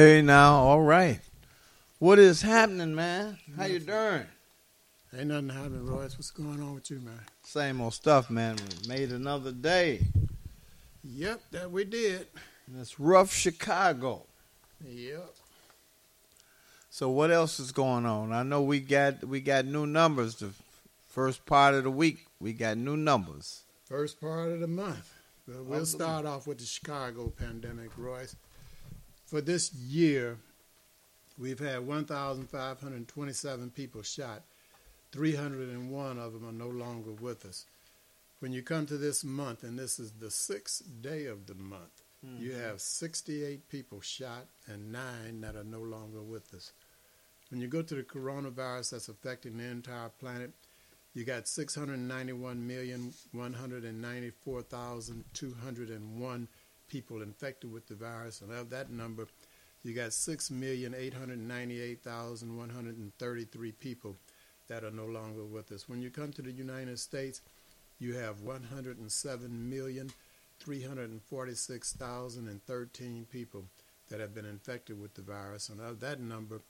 Hey now, all right. What is happening, man? How you doing? Ain't nothing happening, Royce. What's going on with you, man? Same old stuff, man. We made another day. Yep, that we did. And it's rough Chicago. Yep. So what else is going on? I know we got we got new numbers. The first part of the week, we got new numbers. First part of the month. But we'll start off with the Chicago pandemic, Royce. For this year, we've had 1,527 people shot. 301 of them are no longer with us. When you come to this month, and this is the sixth day of the month, you mm-hmm. have 68 people shot and nine that are no longer with us. When you go to the coronavirus that's affecting the entire planet, you got 691,194,201 people infected with the virus, and of that number, you got 6,898,133 people that are no longer with us. When you come to the United States, you have 107,346,013 people that have been infected with the virus, and of that number,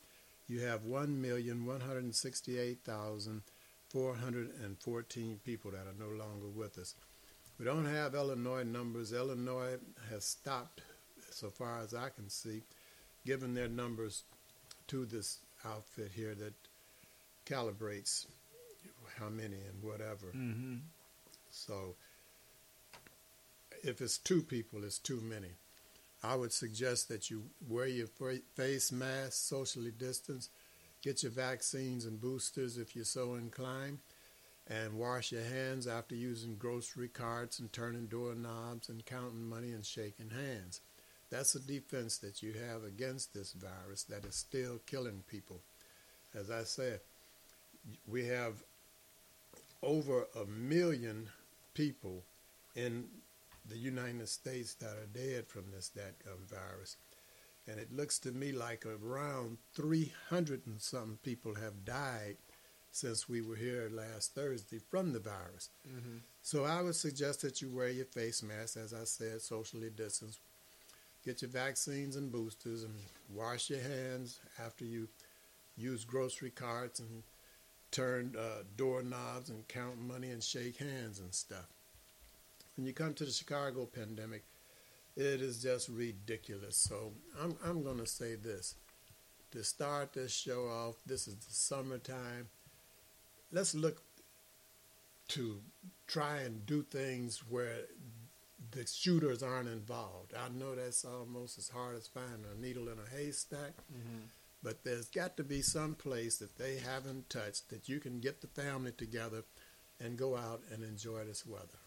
you have 1,168,414 people that are no longer with us. We don't have Illinois numbers. Illinois has stopped, so far as I can see, giving their numbers to this outfit here that calibrates how many and whatever. Mm-hmm. So if it's two people, it's too many. I would suggest that you wear your face mask, socially distance, get your vaccines and boosters if you're so inclined, and wash your hands after using grocery carts and turning doorknobs and counting money and shaking hands. That's a defense that you have against this virus that is still killing people. As I said, we have over a million people in the United States that are dead from this dadgum uh, virus. And it looks to me like around 300 and some people have died since we were here last Thursday from the virus. Mm-hmm. So I would suggest that you wear your face mask, as I said, socially distance. Get your vaccines and boosters and wash your hands after you use grocery carts and turn uh, doorknobs and count money and shake hands and stuff. When you come to the Chicago pandemic, it is just ridiculous. So I'm, I'm going to say this. To start this show off, this is the summertime. Let's look to try and do things where the shooters aren't involved. I know that's almost as hard as finding a needle in a haystack, mm-hmm. but there's got to be some place that they haven't touched that you can get the family together and go out and enjoy this weather.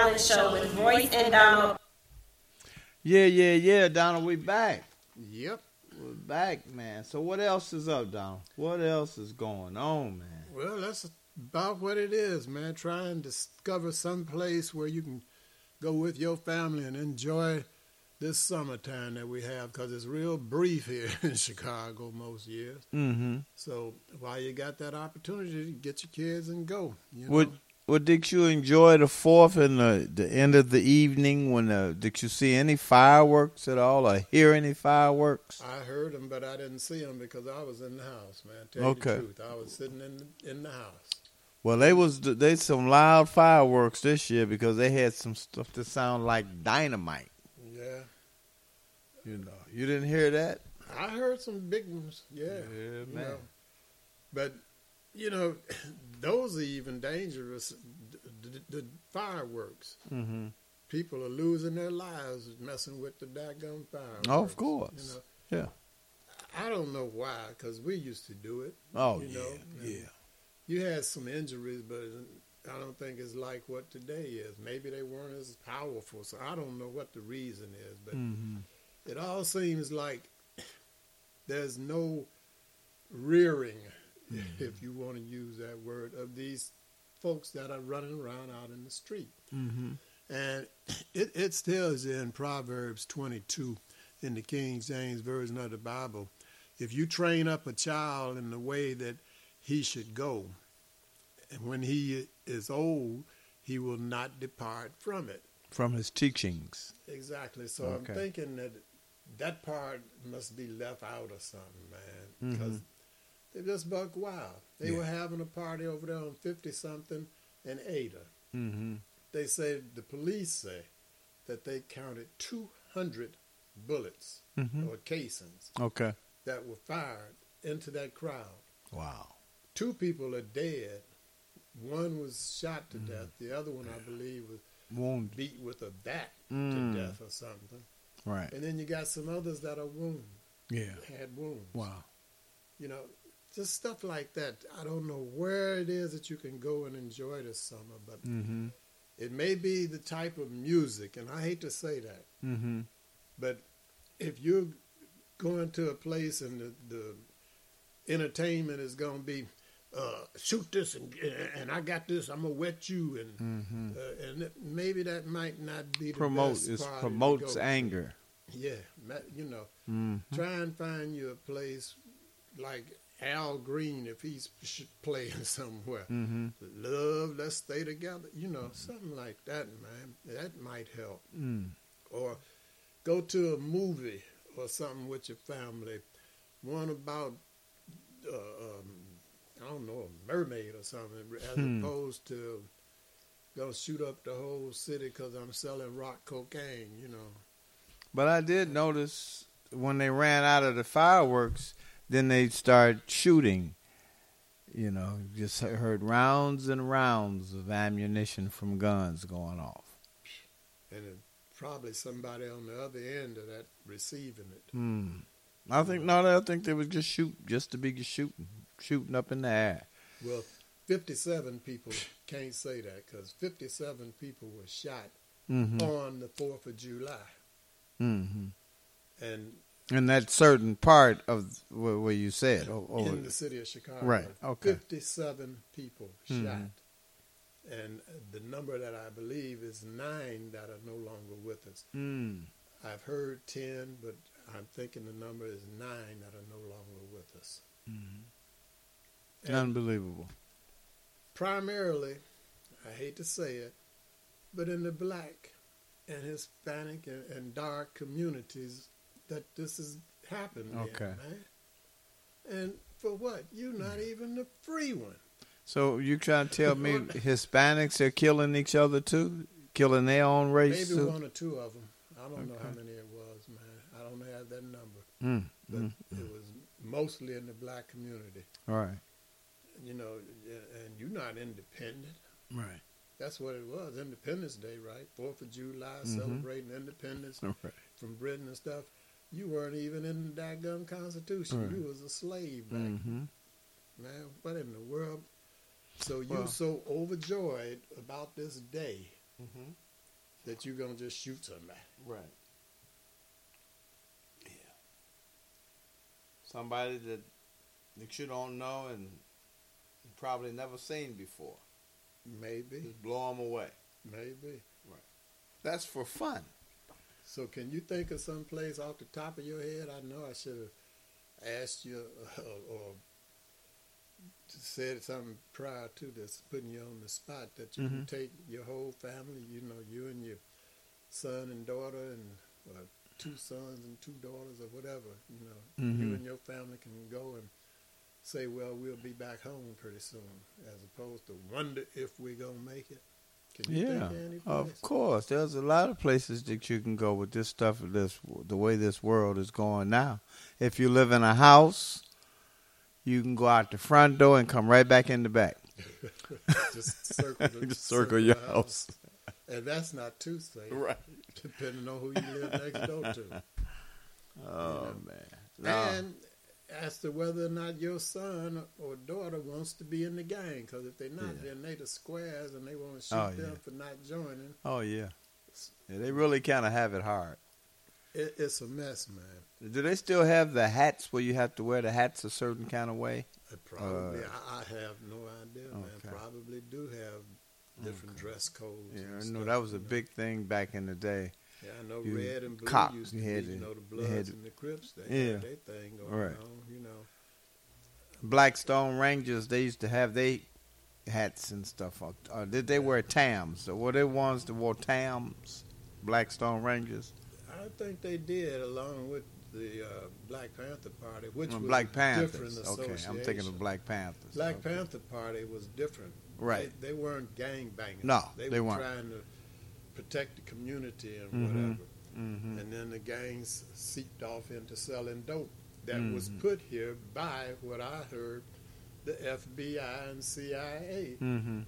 Talent Show with Royce and Donald. Yeah, yeah, yeah, Donald, we back. Yep. We're back, man. So what else is up, Donald? What else is going on, man? Well, that's about what it is, man. Try and discover some place where you can go with your family and enjoy this summertime that we have because it's real brief here in Chicago most years. Mm-hmm. So while you got that opportunity, get your kids and go. You know? Would What did you enjoy the fourth and the, the end of the evening? When uh, did you see any fireworks at all, or hear any fireworks? I heard them, but I didn't see them because I was in the house, man. Tell Okay. you the truth, I was sitting in the, in the house. Well, they was they some loud fireworks this year because they had some stuff that sound like dynamite. Yeah, You know, you didn't hear that? I heard some big ones. Yeah, Yeah, you man. know. But you know, those are even dangerous. The, the, fireworks. Mm-hmm. People are losing their lives messing with the daggone fireworks. Oh, of course. You know, Yeah. I don't know why, because we used to do it. Oh You yeah, know, yeah. You had some injuries, but I don't think it's like what today is. Maybe they weren't as powerful, so I don't know what the reason is. But Mm-hmm. it all seems like there's no rearing, Mm-hmm. if you want to use that word, of these folks that are running around out in the street. Mm-hmm. And it, it tells you in Proverbs 22 in the King James Version of the Bible if you train up a child in the way that he should go, and when he is old, he will not depart from it. From his teachings. Exactly. So Okay. I'm thinking that that part must be left out or something, man. Because they just buck wild. They Mm-hmm. Yeah. were having a party over there on 50 something and Ada. Mm-hmm. They say, the police say, that they counted 200 bullets Mhm. or casings Okay. that were fired into that crowd. Wow. Two people are dead. One was shot to Mm. death. The other one, I believe, was Wound. beat with a bat Mm. to death or something. Right. And then you got some others that are wounded, Yeah. had wounds. Wow. You know, just stuff like that. I don't know where it is that you can go and enjoy this summer, but Mm-hmm. it may be the type of music, and I hate to say that, Mm-hmm. but if you're going to a place and the, the entertainment is going to be, uh, shoot this and and I got this, I'm gonna wet you, and Mm-hmm. uh, and maybe that might not be the Promote it promotes anger. Yeah, you know, Mm. try and find you a place like Al Green if he's playing somewhere. Mm-hmm. Love, let's stay together. You know, something like that, man. That might help. Mm. Or go to a movie or something with your family. One about, uh, um, I don't know, a mermaid or something, as Hmm. opposed to gonna shoot up the whole city because I'm selling rock cocaine. You know. But I did notice when they ran out of the fireworks, then they start shooting. You know, just heard rounds and rounds of ammunition from guns going off. and it, probably somebody on the other end of that receiving it. Hmm. I think not. I think they was just shoot, just to be shooting, shooting up in the air. Well, 57 people can't say that because 57 people were shot Mm-hmm. on the 4th of July. Mm-hmm. And In that certain part of where, where you said, oh, oh, in the city of Chicago. Right, okay. 57 people Mhm. shot. And the number that I believe is nine that are no longer with us. mm, I've heard 10, but I'm thinking the number is nine that are no longer with us. And unbelievable. primarily, I hate to say it, but in the black and Hispanic and, and dark communities that this is happening, Okay. man. And for what? You're not even the free one. So you trying to tell me Hispanics are killing each other too, killing their own race Maybe too? one or two of them. I don't know how many it was, man. I don't have that number, Mm, but mm, it was mostly in the black community. all right, You know, and you're not independent. right, That's what it was. Independence Day, right? Fourth of July, Mhm. celebrating independence right. from Britain and stuff. You weren't even in the daggum Constitution. Right. You was a slave back Mm-hmm. man. What in the world? So you Well- so overjoyed about this day Mhm. that you're gonna just shoot somebody. Right. Yeah. Somebody that that you don't know and probably never seen before. Maybe, Just blow them away. maybe. Right. That's for fun. So can you think of some place off the top of your head? I know I should have asked you uh, or said something prior to this, putting you on the spot that you can Mhm. take your whole family, you know, you and your son and daughter and uh, two sons and two daughters or whatever, you know, you Mhm. and your family can go and say, well, we'll be back home pretty soon, as opposed to wonder if we're going to make it. You Yeah, of of course. There's a lot of places that you can go with this stuff. This the way this world is going now. If you live in a house, you can go out the front door and come right back in the back. just circle, the, Just circle your the house. and that's not too safe, Right. depending on who you live next door to. Oh man. No. And as to whether or not your son or daughter wants to be in the gang, because if they're not, Yeah. then they the squares and they want to shoot Oh, them yeah. for not joining. oh yeah. yeah. They really kind of have it hard. It, it's a mess, man. Do they still have the hats where you have to wear the hats a certain kind of way? Probably, Uh, I, I have no idea, man. Probably do have different dress codes. Yeah, I know that was a big thing back in the day. Yeah, I know red and blue cops, used to you be, had you know, the had Bloods to- and the Crips. They Yeah. had their thing going Right. on, you know. Blackstone Rangers, they used to have they hats and stuff. on- Uh, did they wear tams? Or were they ones that wore tams? Blackstone Rangers, I think they did, along with the uh, Black Panther Party, which Uh, was Black a different Panthers. Okay, I'm thinking of Black Panthers. Black Okay. Panther Party was different. Right. They, they weren't gang bangers. No, they, they were weren't. trying to protect the community and Mhm. whatever. hmm And then the gangs seeped off into selling dope that was Mhm. put here by what I heard, the FBI and CIA, hmm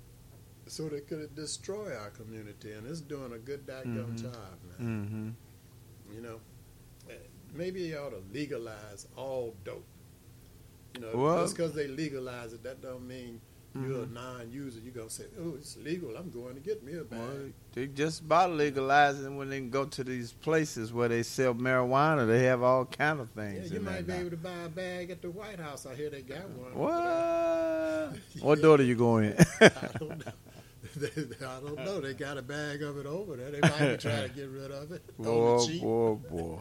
so they could destroy our community. And it's doing a good daggone Mhm. job, man. hmm You know, Eh, maybe you ought to legalize all dope. You know, Well- just because they legalize it, that don't mean you're a Mhm. non-user. You're gonna say, "Oh, it's legal. I'm going to get me a bag." Well, they just about legalizing when they go to these places where they sell marijuana. They have all kind of things. yeah, you might be able to buy a bag at the White House. I hear they got one. What? What door do you go in? I don't know. I don't know. They got a bag of it over there. They might be trying to get rid of it boy, boy, boy.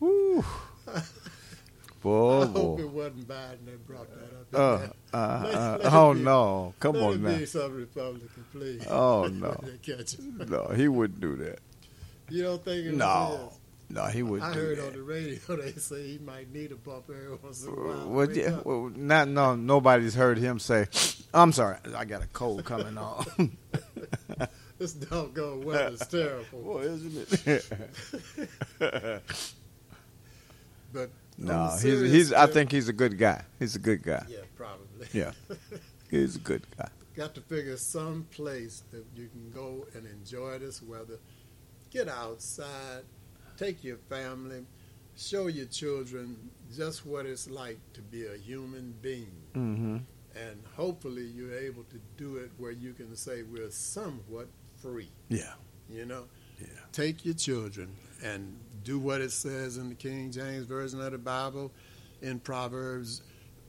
Woo. Boy, I hope boy. it wasn't Biden that brought that up. Uh, uh, let uh, it oh be- no! Come Let on it now. be some Republican, please. Oh no! They catch it. No, he wouldn't do that. You don't think it No, his? no, he wouldn't I heard that. on the radio they say he might need a bump every once in a while. Wake Yeah, well, not no. Nobody's heard him say. I'm sorry. I got a cold coming on. This doggone weather's terrible. Boy, isn't it? But no, he's he's. I think he's a good guy. He's a good guy. yeah, probably. Yeah, he's a good guy. Got to figure some place that you can go and enjoy this weather. Get outside, take your family, show your children just what it's like to be a human being. Mm-hmm. And hopefully you're able to do it where you can say we're somewhat free. Yeah. You know? Yeah. Take your children and do what it says in the King James Version of the Bible in Proverbs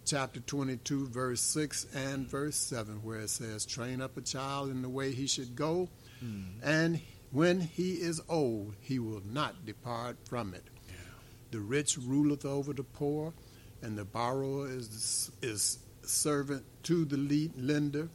chapter 22, verse 6 and verse 7, where it says, Train up a child in the way he should go, hmm. and when he is old, he will not depart from it. The rich ruleth over the poor, and the borrower is, is servant to the lead, lender.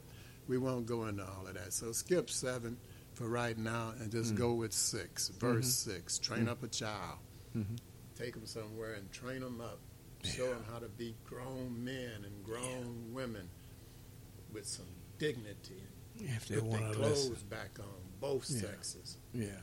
We won't go into all of that. So skip 7 for right now and just mm-hmm. go with 6, verse mm-hmm. 6. Train mm-hmm. up a child. Mhm. Take them somewhere and train them up. Show them how to be grown men and grown women with some dignity. If they Put their want to clothes listen. back on, both Yeah. sexes. Yeah.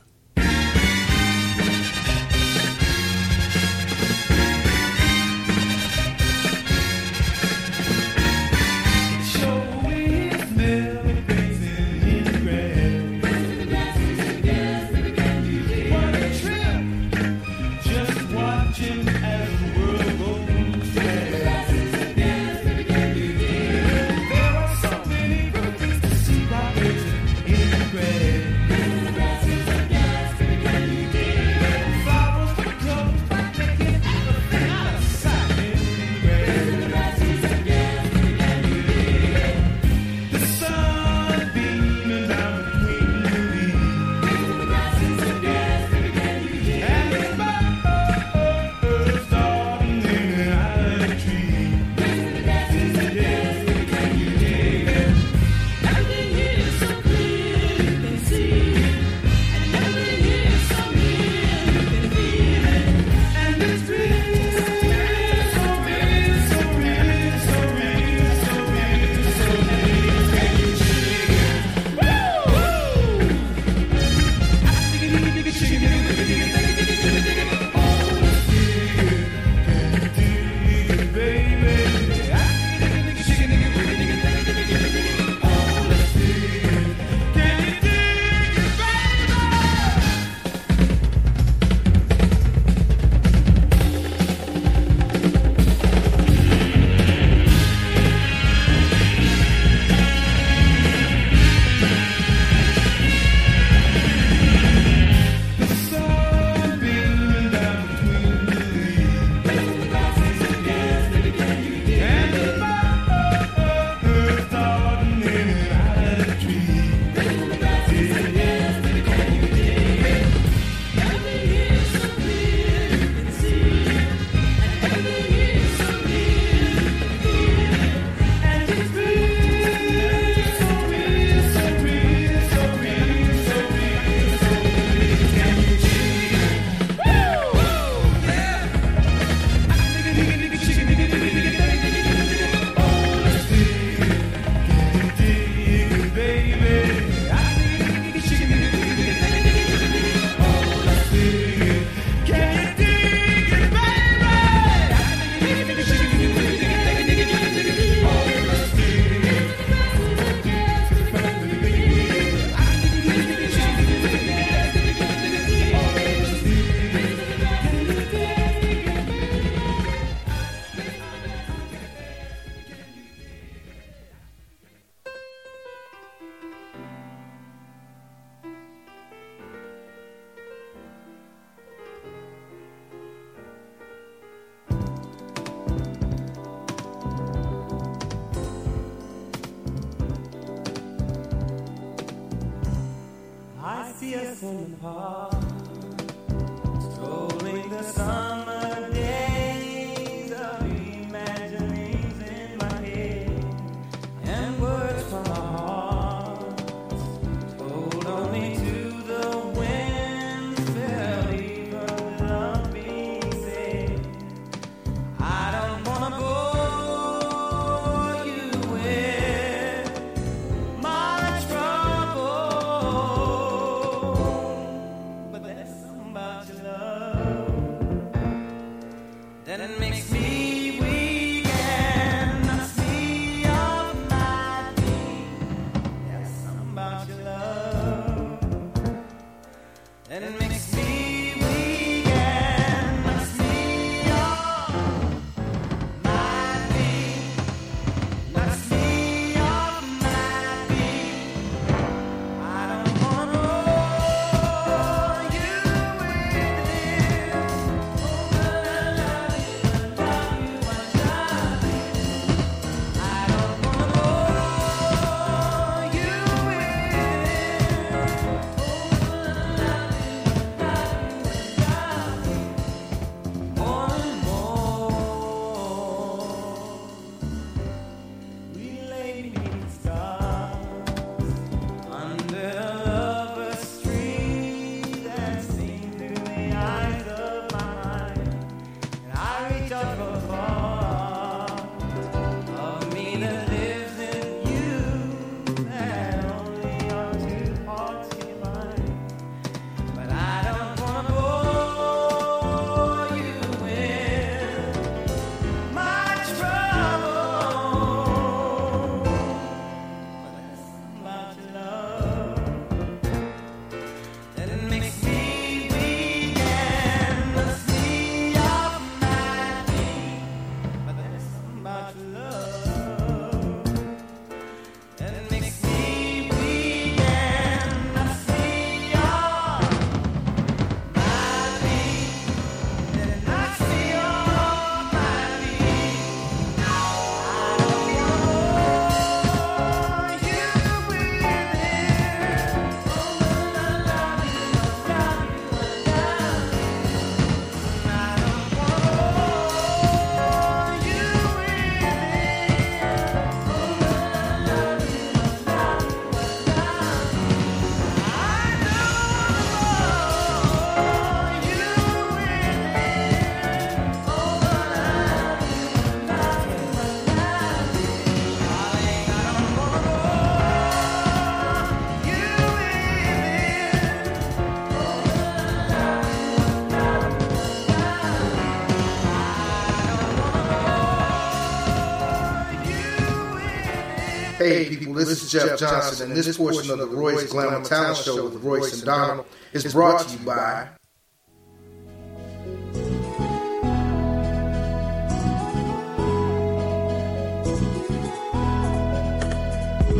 This is Jeff Johnson, and this portion of the Royce Glamour Talent Show with Royce and Donald is brought to you by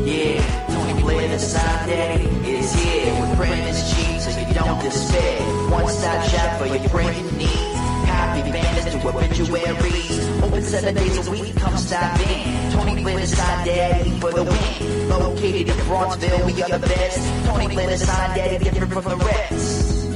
Yeah, Tony Blair, the side daddy, is here with Brandon's cheap so you don't despair. One stop shop for your printing obituaries. Open seven days a week, come stop in. Tony the side daddy for the win. Located in Bronzeville, we are the best. Tony the side daddy, different from the rest.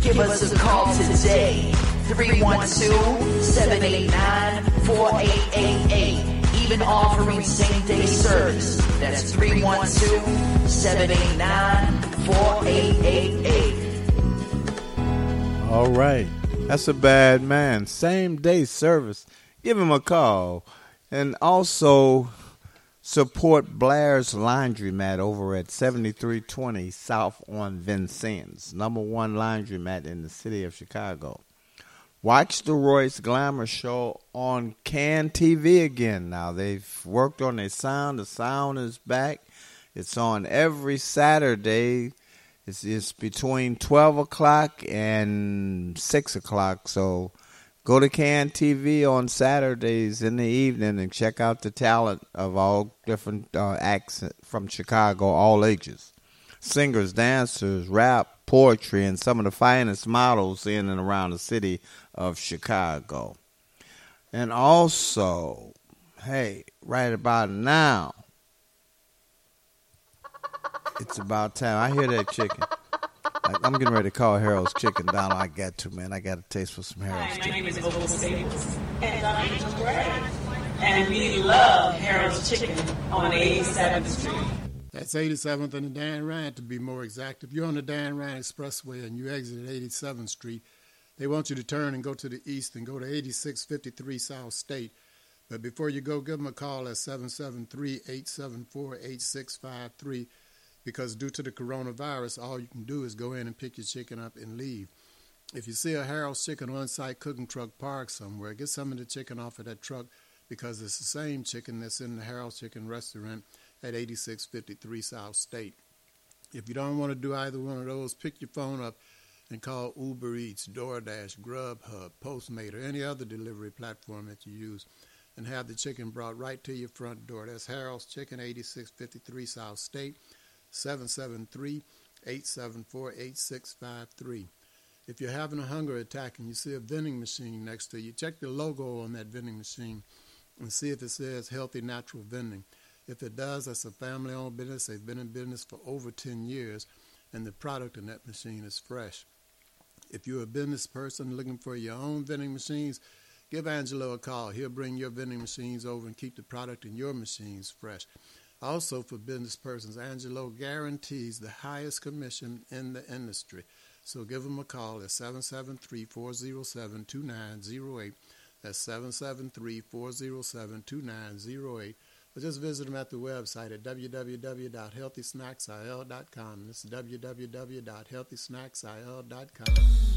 Give us a call today. 312-789-4888. Even offering same day service. That's 312-789-4888. All right. That's a bad man. Same day service. Give him a call. And also support Blair's Laundromat over at 7320 South on Vincennes, number one laundromat in the city of Chicago. Watch the Royce Glamour Show on CAN TV again now. They've worked on their sound. The sound is back. It's on every Saturday. It's, it's between 12 o'clock and 6 o'clock. So go to CAN TV on Saturdays in the evening and check out the talent of all different uh, acts from Chicago, all ages. Singers, dancers, rap, poetry, and some of the finest models in and around the city of Chicago. And also, hey, right about now, it's about time. I hear that chicken. I, I'm getting ready to call Harold's Chicken down. I got to, man. I got a taste for some Harold's Hi, my Chicken. name is Opal Staples, and I'm Angel Gray. And we love Harold's Chicken on 87th Street. That's 87th and the Dan Ryan to be more exact. If you're on the Dan Ryan Expressway and you exit at 87th Street, they want you to turn and go to the east and go to 8653 South State. But before you go, give them a call at 773-874-8653 because due to the coronavirus, all you can do is go in and pick your chicken up and leave. If you see a Harold's Chicken on-site cooking truck parked somewhere, get some of the chicken off of that truck because it's the same chicken that's in the Harold's Chicken restaurant at 8653 South State. If you don't want to do either one of those, pick your phone up and call Uber Eats, DoorDash, Grubhub, Postmate, or any other delivery platform that you use and have the chicken brought right to your front door. That's Harold's Chicken, 8653 South State, 773 874 8653. If you're having a hunger attack and you see a vending machine next to you, check the logo on that vending machine and see if it says Healthy Natural Vending. If it does, that's a family owned business. They've been in business for over 10 years, and the product in that machine is fresh. If you're a business person looking for your own vending machines, give Angelo a call. He'll bring your vending machines over and keep the product in your machines fresh. Also, for business persons, Angelo guarantees the highest commission in the industry. So give him a call at 773 407 2908. That's 773 407 2908. Or just visit them at the website at www.healthysnacksil.com. This is www.healthysnacksil.com.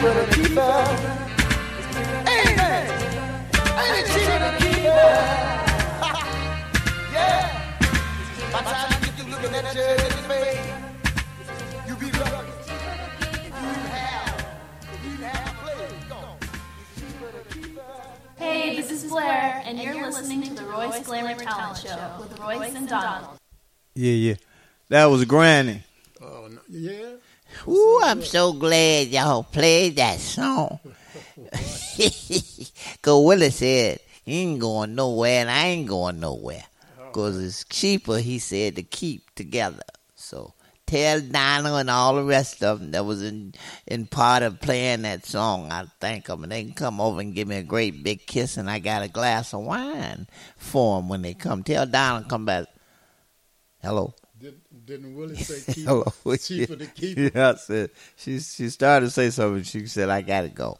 cheaper to keep her. Ain't? Ain't it cheaper to keep her? yeah. By the time you get through looking at judge face, you be lucky. If you have, if you have a place, go. It's cheaper to keep her. Hey, this is Blair, and you're listening to the Royce Glamour Talent Show with Royce and Donald. Yeah, yeah. That was Granny. Oh, no. yeah. Ooh, I'm so glad y'all played that song. Cause Willie said he ain't going nowhere and I ain't going nowhere. Oh. Cause it's cheaper, he said, to keep together. So tell Donna and all the rest of them that was in in part of playing that song. I thank them and they can come over and give me a great big kiss and I got a glass of wine for them when they come. Tell Donna come back. Hello. Did, didn't Willie say keep Hello. cheaper to keep her? Yeah, I said she she started to say something. She said I gotta go,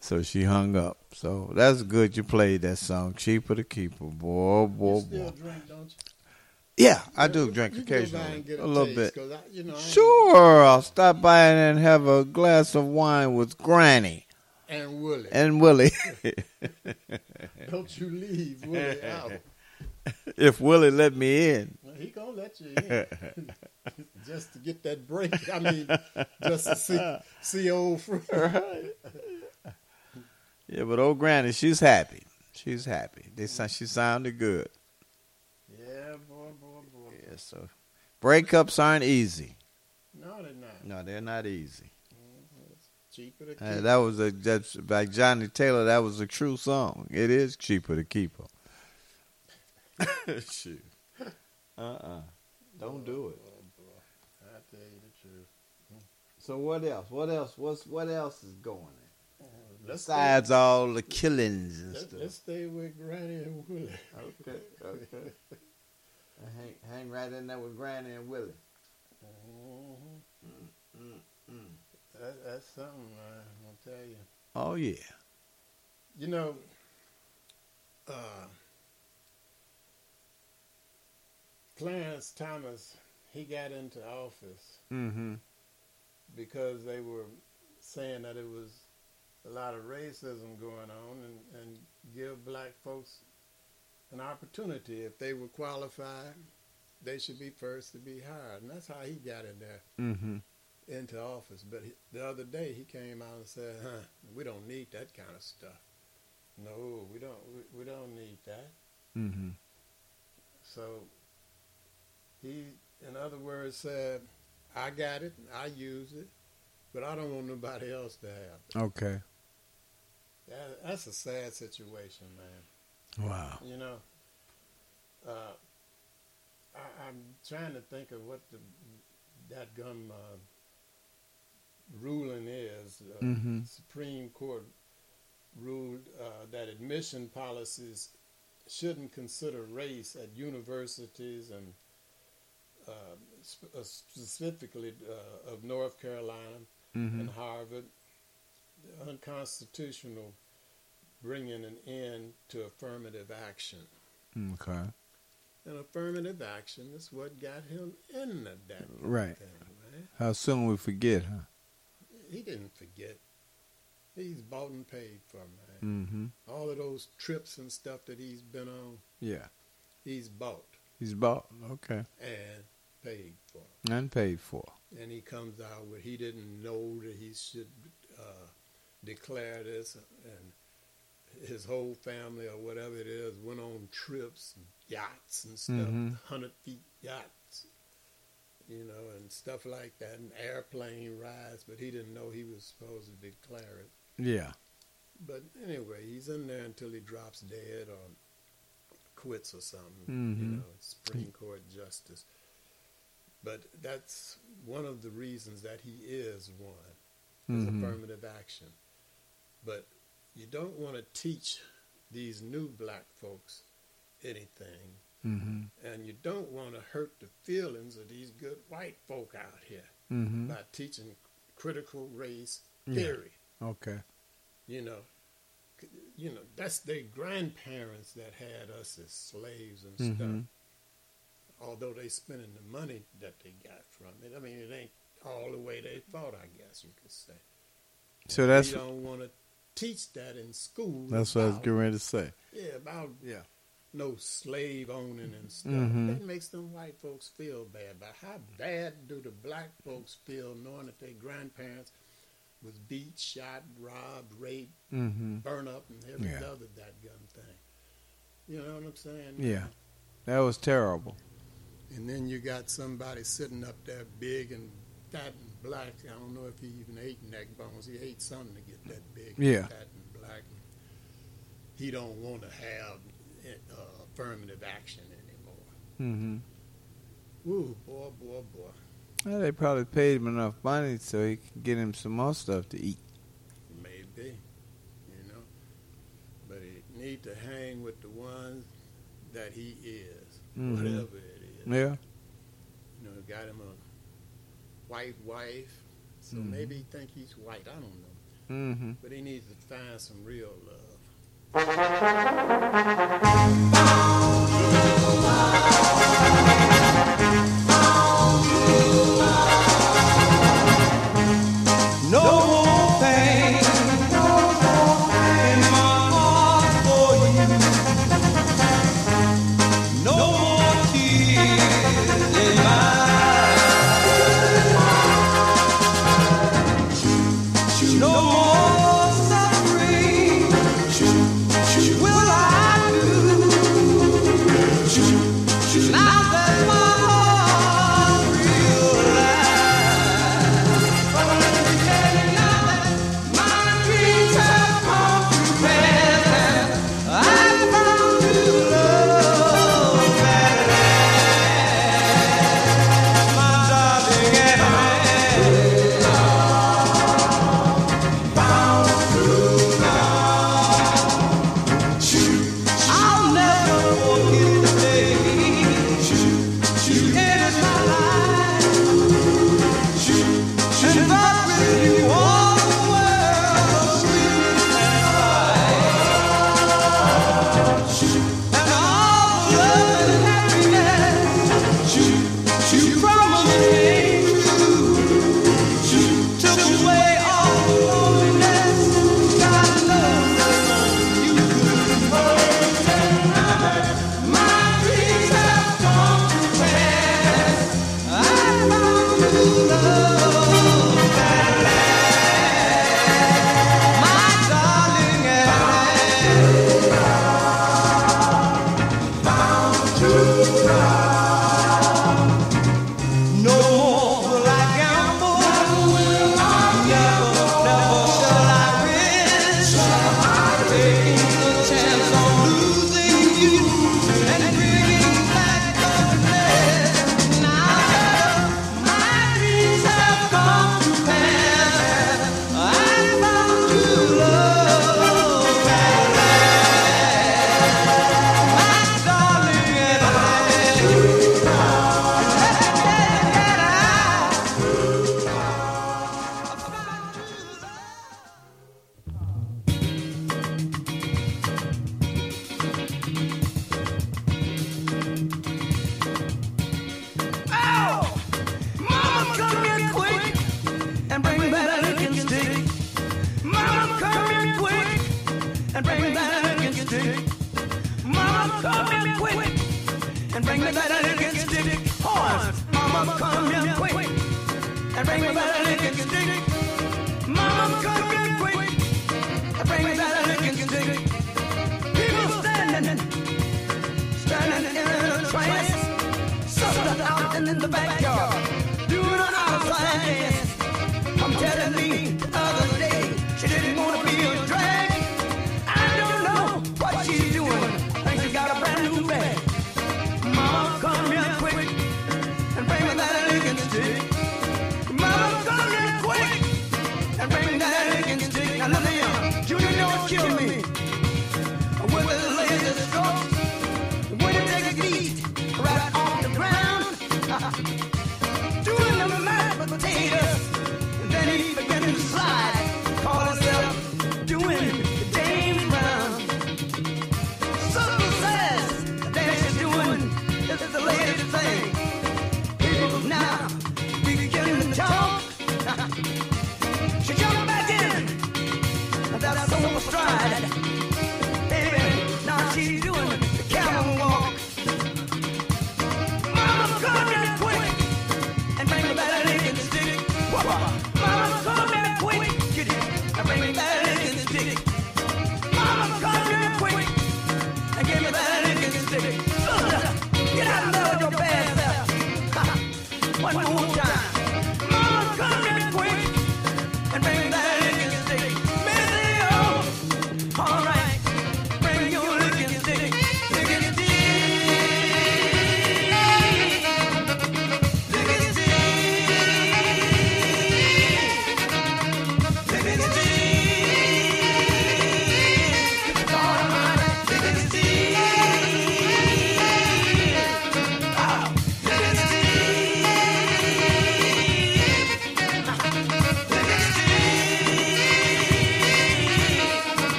so she hung up. So that's good. You played that song. Cheaper to keep her, boy, oh, boy, You oh, still boy. drink, don't you? Yeah, I do drink You can go by occasionally, get a little bit. I, you know, Sure, I'll stop by and have a glass of wine with Granny And Willie. and Willie. Don't you leave Willie out. if Willie let me in. He gonna let you in. just to get that break. I mean, just to see see old friend. Yeah, but old Granny, she's happy. She's happy. They she sounded good. Yeah, boy, boy, boy. Yeah, so breakups aren't easy. No, they're not. No, they're not easy. Cheaper to keep. Uh, that was a that's like Johnnie Taylor. That was a true song. It is cheaper to keep her. Shoot. Uh uh-uh. uh. do not do it. I tell you the truth. So what else? What else? What's what else is going on? Let's Besides stay, all the killings and let's, stuff. let's stay with Granny and Willie. Okay, okay. hang, hang right in there with Granny and Willie. Mhm. That, that's something, man. I'll tell you. Oh yeah. You know, uh, Clarence Thomas, he got into office Mm-hmm. because they were saying that it was a lot of racism going on and, and give black folks an opportunity. If they were qualified, they should be first to be hired. And that's how he got in there Mm-hmm. into office. But he, the other day he came out and said, huh, we don't need that kind of stuff. No, we don't. We, we don't need that. Mm-hmm. So he, in other words, said, I got it, I use it, but I don't want nobody else to have it. Okay. That, that's a sad situation, man. Wow. You know, uh, I, I'm trying to think of what the that gun uh, ruling is. Uh, Mhm. Supreme Court ruled uh, that admission policies shouldn't consider race at universities and sp- uh, specifically uh, of North Carolina Mm-hmm. and Harvard. Unconstitutional, bringing an end to affirmative action. Okay. And affirmative action is what got him in the damn Right. thing, man. How soon we forget, huh? He didn't forget. He's bought and paid for, man. Mm-hmm. All of those trips and stuff that he's been on, Yeah. he's bought He's bought. Okay. and paid for. And paid for. And he comes out with he didn't know that he should uh, declare this, and his whole family or whatever it is went on trips, and yachts and stuff, Mhm. hundred feet yachts, you know, and stuff like that, and airplane rides. But he didn't know he was supposed to declare it. Yeah. But anyway, he's in there until he drops dead or quits or something. You Mhm. know, Supreme Court justice. But that's one of the reasons that he is one is Mhm. affirmative action. But you don't want to teach these new black folks anything, Mm-hmm. and you don't want to hurt the feelings of these good white folk out here Mm-hmm. by teaching critical race Yeah. theory. Okay. You know, you know that's their grandparents that had us as slaves and Mhm. stuff. Although they're spending the money that they got from it, I mean it ain't all the way they thought. I guess you could say. So that's we don't want to teach that in school. that's what I was getting ready to say. Yeah, about Yeah. no slave owning and stuff. Mhm. That makes them white folks feel bad. But how bad do the black folks feel knowing that their grandparents was beat, shot, robbed, raped, Mm-hmm. burn up, and every Yeah. other that gun thing? You know what I'm saying? Yeah. That was terrible. And then you got somebody sitting up there big and fat and black. I don't know if he even ate neck bones. He ate something to get that big, Yeah. and fat and black. He don't want to have uh, affirmative action anymore. Mm-hmm. Ooh, boy, boy, boy. Well, they probably paid him enough money so he could get him some more stuff to eat. Maybe, you know. But he need to hang with the ones that he is, Mhm. whatever it is. Yeah. You know, got him a white wife, so Mhm. maybe he think he's white. I don't know. Mm-hmm. But he needs to find some real love.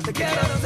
got.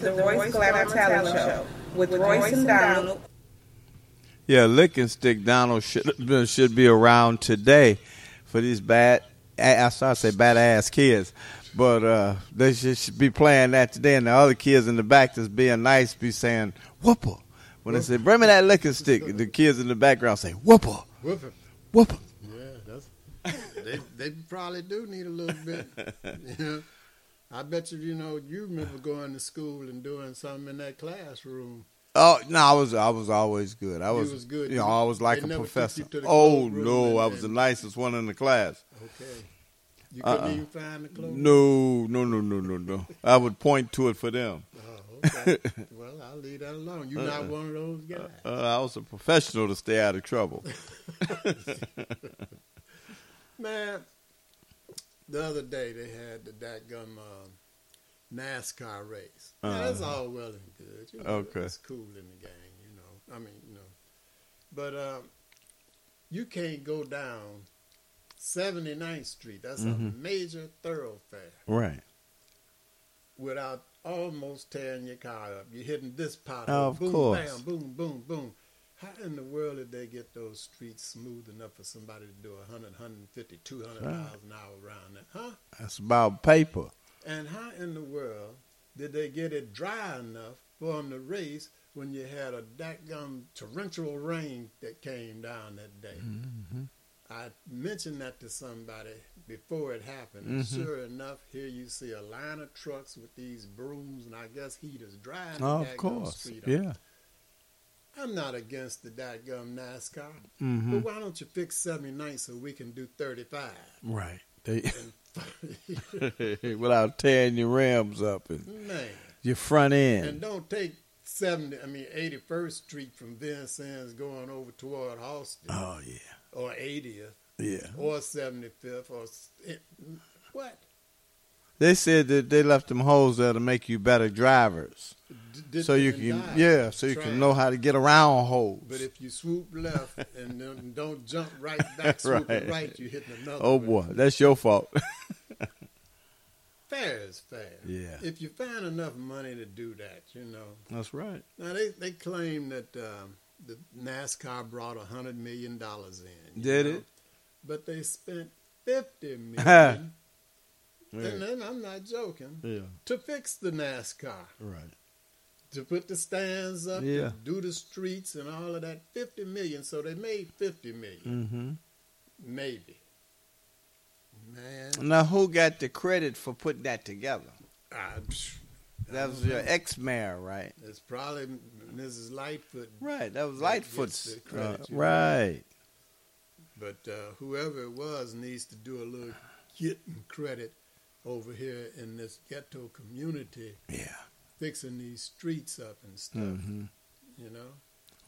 the Royce Glamour Talent Show with Royce and Donald. Yeah, Licking Stick Donald should should be around today for these bad I should say bad ass kids. But uh, they should, should, be playing that today, and the other kids in the back that's being nice be saying "whooper." When they say "bring me that licking stick," the kids in the background say "whooper." Whooper. Whooper. Yeah, that's, they they probably do need a little bit. You know? I bet you, you know, you remember going to school and doing something in that classroom. Oh no, I was I was always good. I was, was good. You know, I was like they a professor. you to the Oh no, I was the nicest one in the class. Okay. You couldn't Uh-uh. even find the clothes? No, no, no, no, no, no. I would point to it for them. Oh, okay. well, I'll leave that alone. You're not Uh-uh. one of those guys. Uh, I was a professional to stay out of trouble. Man, the other day they had the dadgum uh, NASCAR race. Now, that's Uh-huh. all well and good. You know, Okay. It's cool in the game, you know. I mean, you know. But um, you can't go down 79th Street. That's a Mhm. major thoroughfare right. without almost tearing your car up. You're hitting this pot. Oh, of boom, course. bam, boom, boom, boom. How in the world did they get those streets smooth enough for somebody to do 100, 150, 200 Right. miles an hour around that? Huh? That's about paper. And how in the world did they get it dry enough for them to race when you had a dadgum torrential rain that came down that day? Mm-hmm. I mentioned that to somebody before it happened. Mhm. And sure enough, here you see a line of trucks with these brooms and I guess heaters drying Oh, the of course. street up. I'm not against the dadgum NASCAR, Mhm. but why don't you fix 79 so we can do 35? Right. They, without tearing your rims up and Man. your front end. And don't take 70, I mean 81st Street from Vincennes going over toward Halsted. Oh yeah. Or 80th. Yeah. Or 75th or what? They said that they left them holes there to make you better drivers. did so you can yeah, so you trying. can know how to get around holes. But if you swoop left and then don't jump right back, swoop Right. right, you're hitting another. Oh boy, that's your fault. Fair is fair. Yeah. If you find enough money to do that, you know. That's right. Now they they claim that um, the NASCAR brought a hundred million dollars in. Did know? it? But they spent fifty million. And then I'm not joking. Yeah. To fix the NASCAR, Right. to put the stands up, Yeah. to do the streets and all of that, fifty million. So they made fifty million, Mm-hmm. maybe. Man, Now, who got the credit for putting that together? I, That was your ex-mayor, right? It's probably Mrs. Lightfoot. Right, that was Lightfoot's. the credit, uh, you know. right. But uh, whoever it was needs to do a little getting credit over here in this ghetto community. Yeah. Fixing these streets up and stuff. hmm You know?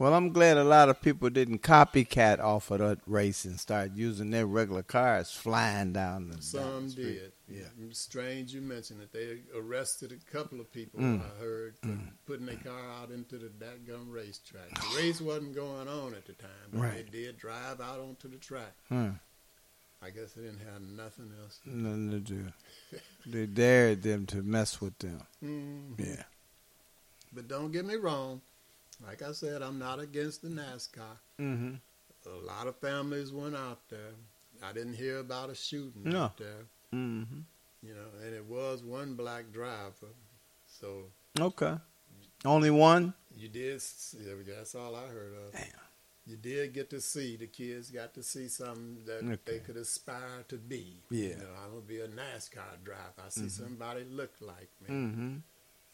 Well, I'm glad a lot of people didn't copycat off of that race and start using their regular cars flying down the down Some the street. did. Yeah. Strange you mentioned it. They arrested a couple of people, Mm. I heard, for Mm. putting their car out into the dat dadgum racetrack. The race wasn't going on at the time, but Right. they did drive out onto the track. Hmm. I guess they didn't have nothing else. Nothing to do. they dared them to mess with them. Mhm. Yeah. But don't get me wrong. Like I said, I'm not against the NASCAR. Mm-hmm. A lot of families went out there. I didn't hear about a shooting No. out there. Mm-hmm. You know, and it was one black driver. So Okay. Only one? you did. yeah, That's all I heard of. You did get to see the kids got to see something that Okay. they could aspire to be. Yeah. You know, I'm gonna be a NASCAR driver. I see Mhm. somebody look like me. Mm-hmm.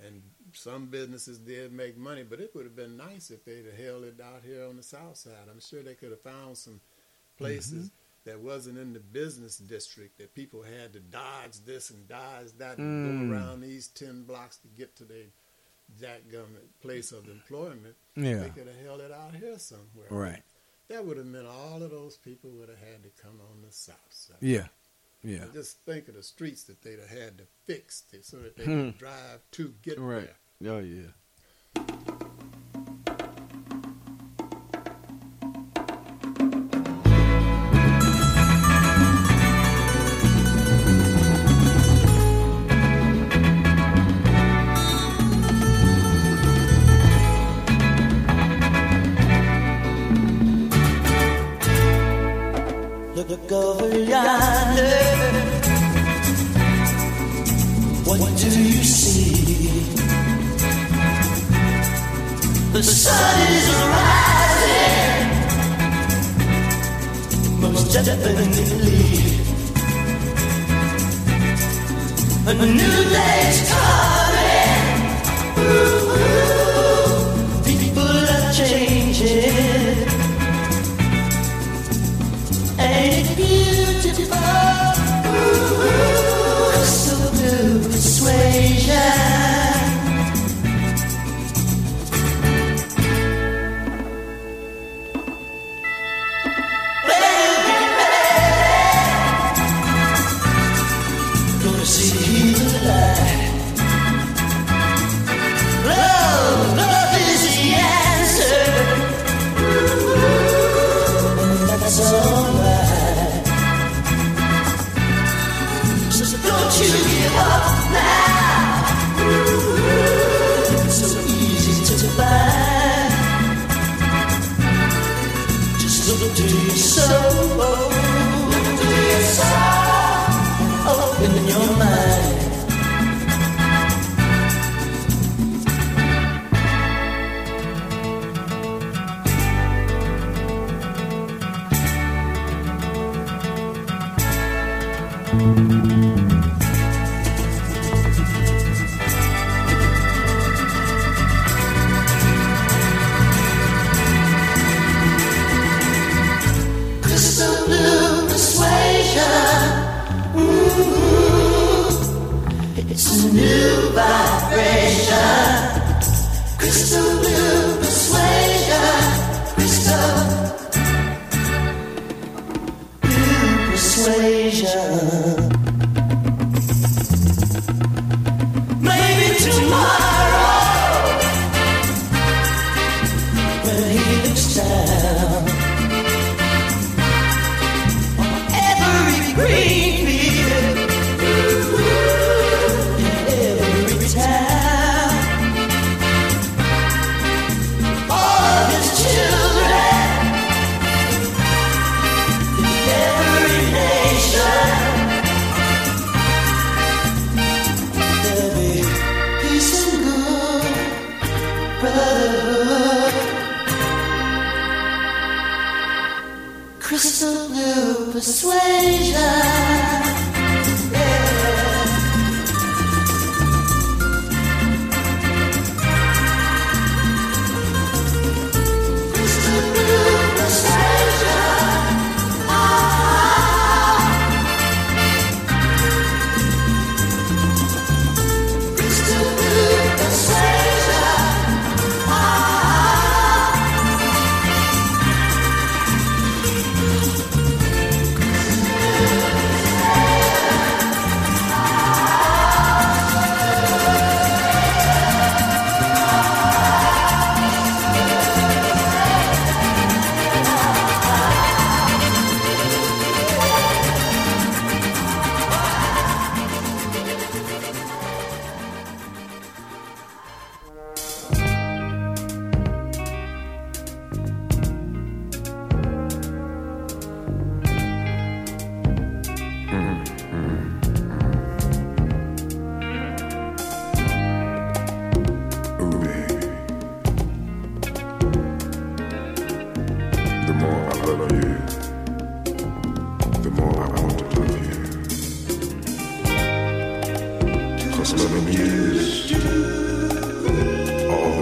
And some businesses did make money, but it would have been nice if they'd have held it out here on the south side. I'm sure they could have found some places Mm-hmm. that wasn't in the business district that people had to dodge this and dodge that Mm. and go around these ten blocks to get to their that government place of employment. Yeah. They could have held it out here somewhere. Right. That would have meant all of those people would have had to come on the south side. Yeah. Yeah. And just think of the streets that they'd have had to fix to, so that they Hmm. could drive to get Right. there. Oh, yeah.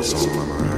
That's on my mind.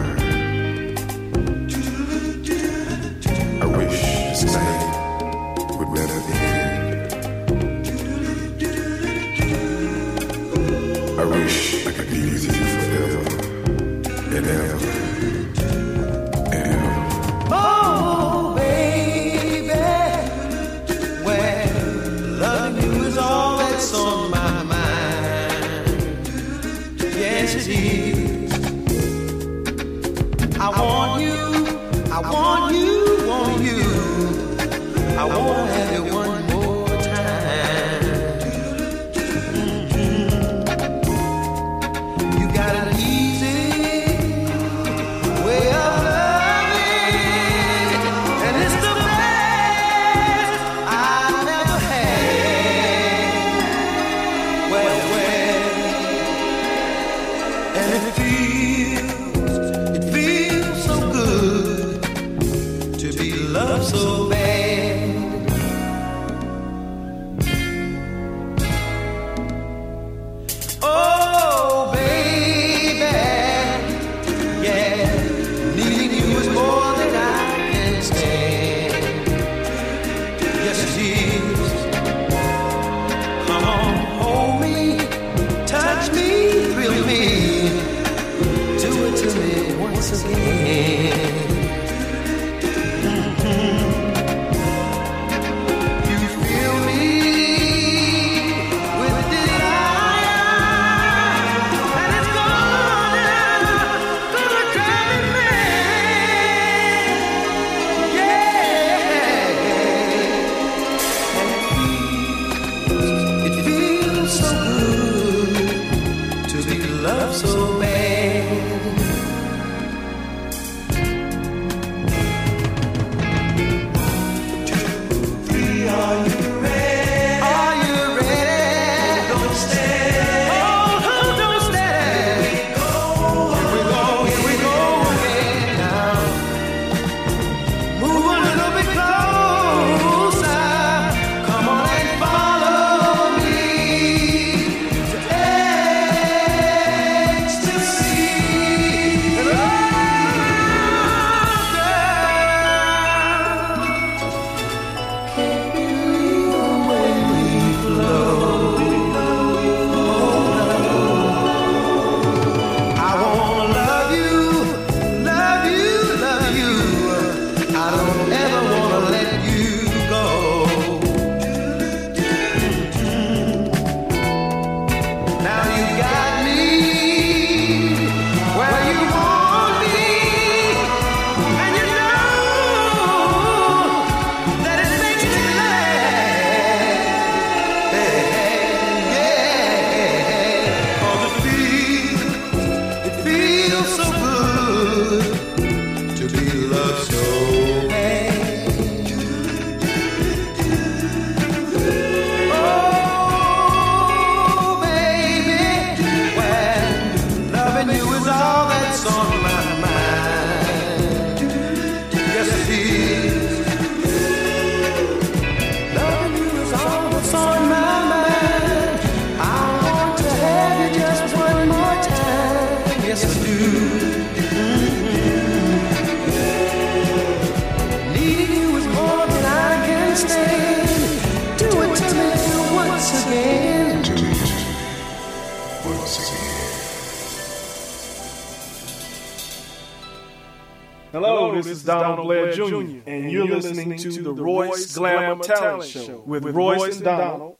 Hello, this is Donald Blair Jr., and you're listening to the Royce Glamour Talent Show with Royce and Donald.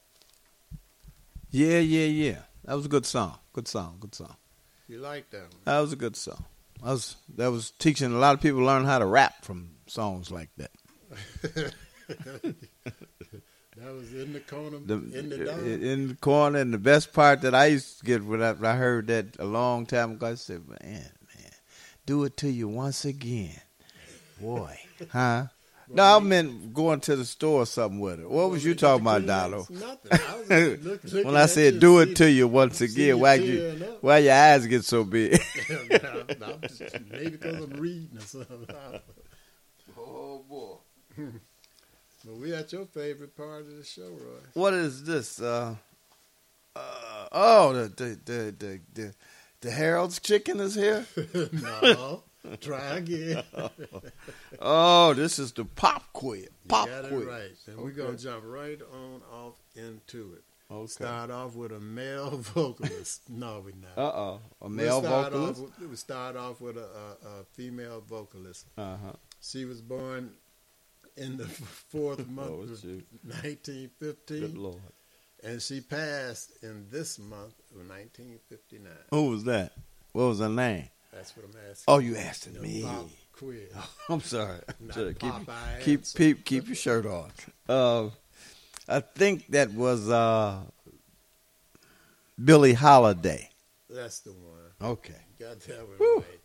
Yeah, yeah, yeah. That was a good song. Good song. Good song. You like that one? That was a good song. I was that was teaching a lot of people learn how to rap from songs like that. That was in the corner, The, in the uh, dog. Uh, in the corner, and the best part that I used to get when I, when I heard that a long time ago, I said, "Man, man, do it to you once again, boy, huh?" No, I meant going to the store or something with it. What was you talking about, Donald? Nothing. I was just look- looking when I said "do it to you once again," why you why your eyes get so big? I'm just- maybe because I'm reading or something. oh boy. But we at your favorite part of the show, Roy. What is this? Uh, uh, oh, the the, the the the the Harold's chicken is here. no, try again. oh, this is the pop quiz. Pop you got quiz. it right. And we're gonna jump right on off into it. Okay. Start off with a male vocalist. no, we not. Uh oh, a We'll male start vocalist. Off we start off with a, a, a female vocalist. Uh huh. She was born in the fourth month Oh, of shoot. 1915. Good lord. And she passed in this month of 1959. Who was that? What was her name? That's what I'm asking. Oh, you asking The me? pop quiz. I'm sorry. Keep keep keep keep your shirt on. Uh, I think that was uh, Billie Holiday. That's the one. Okay. Got that one Whew. right.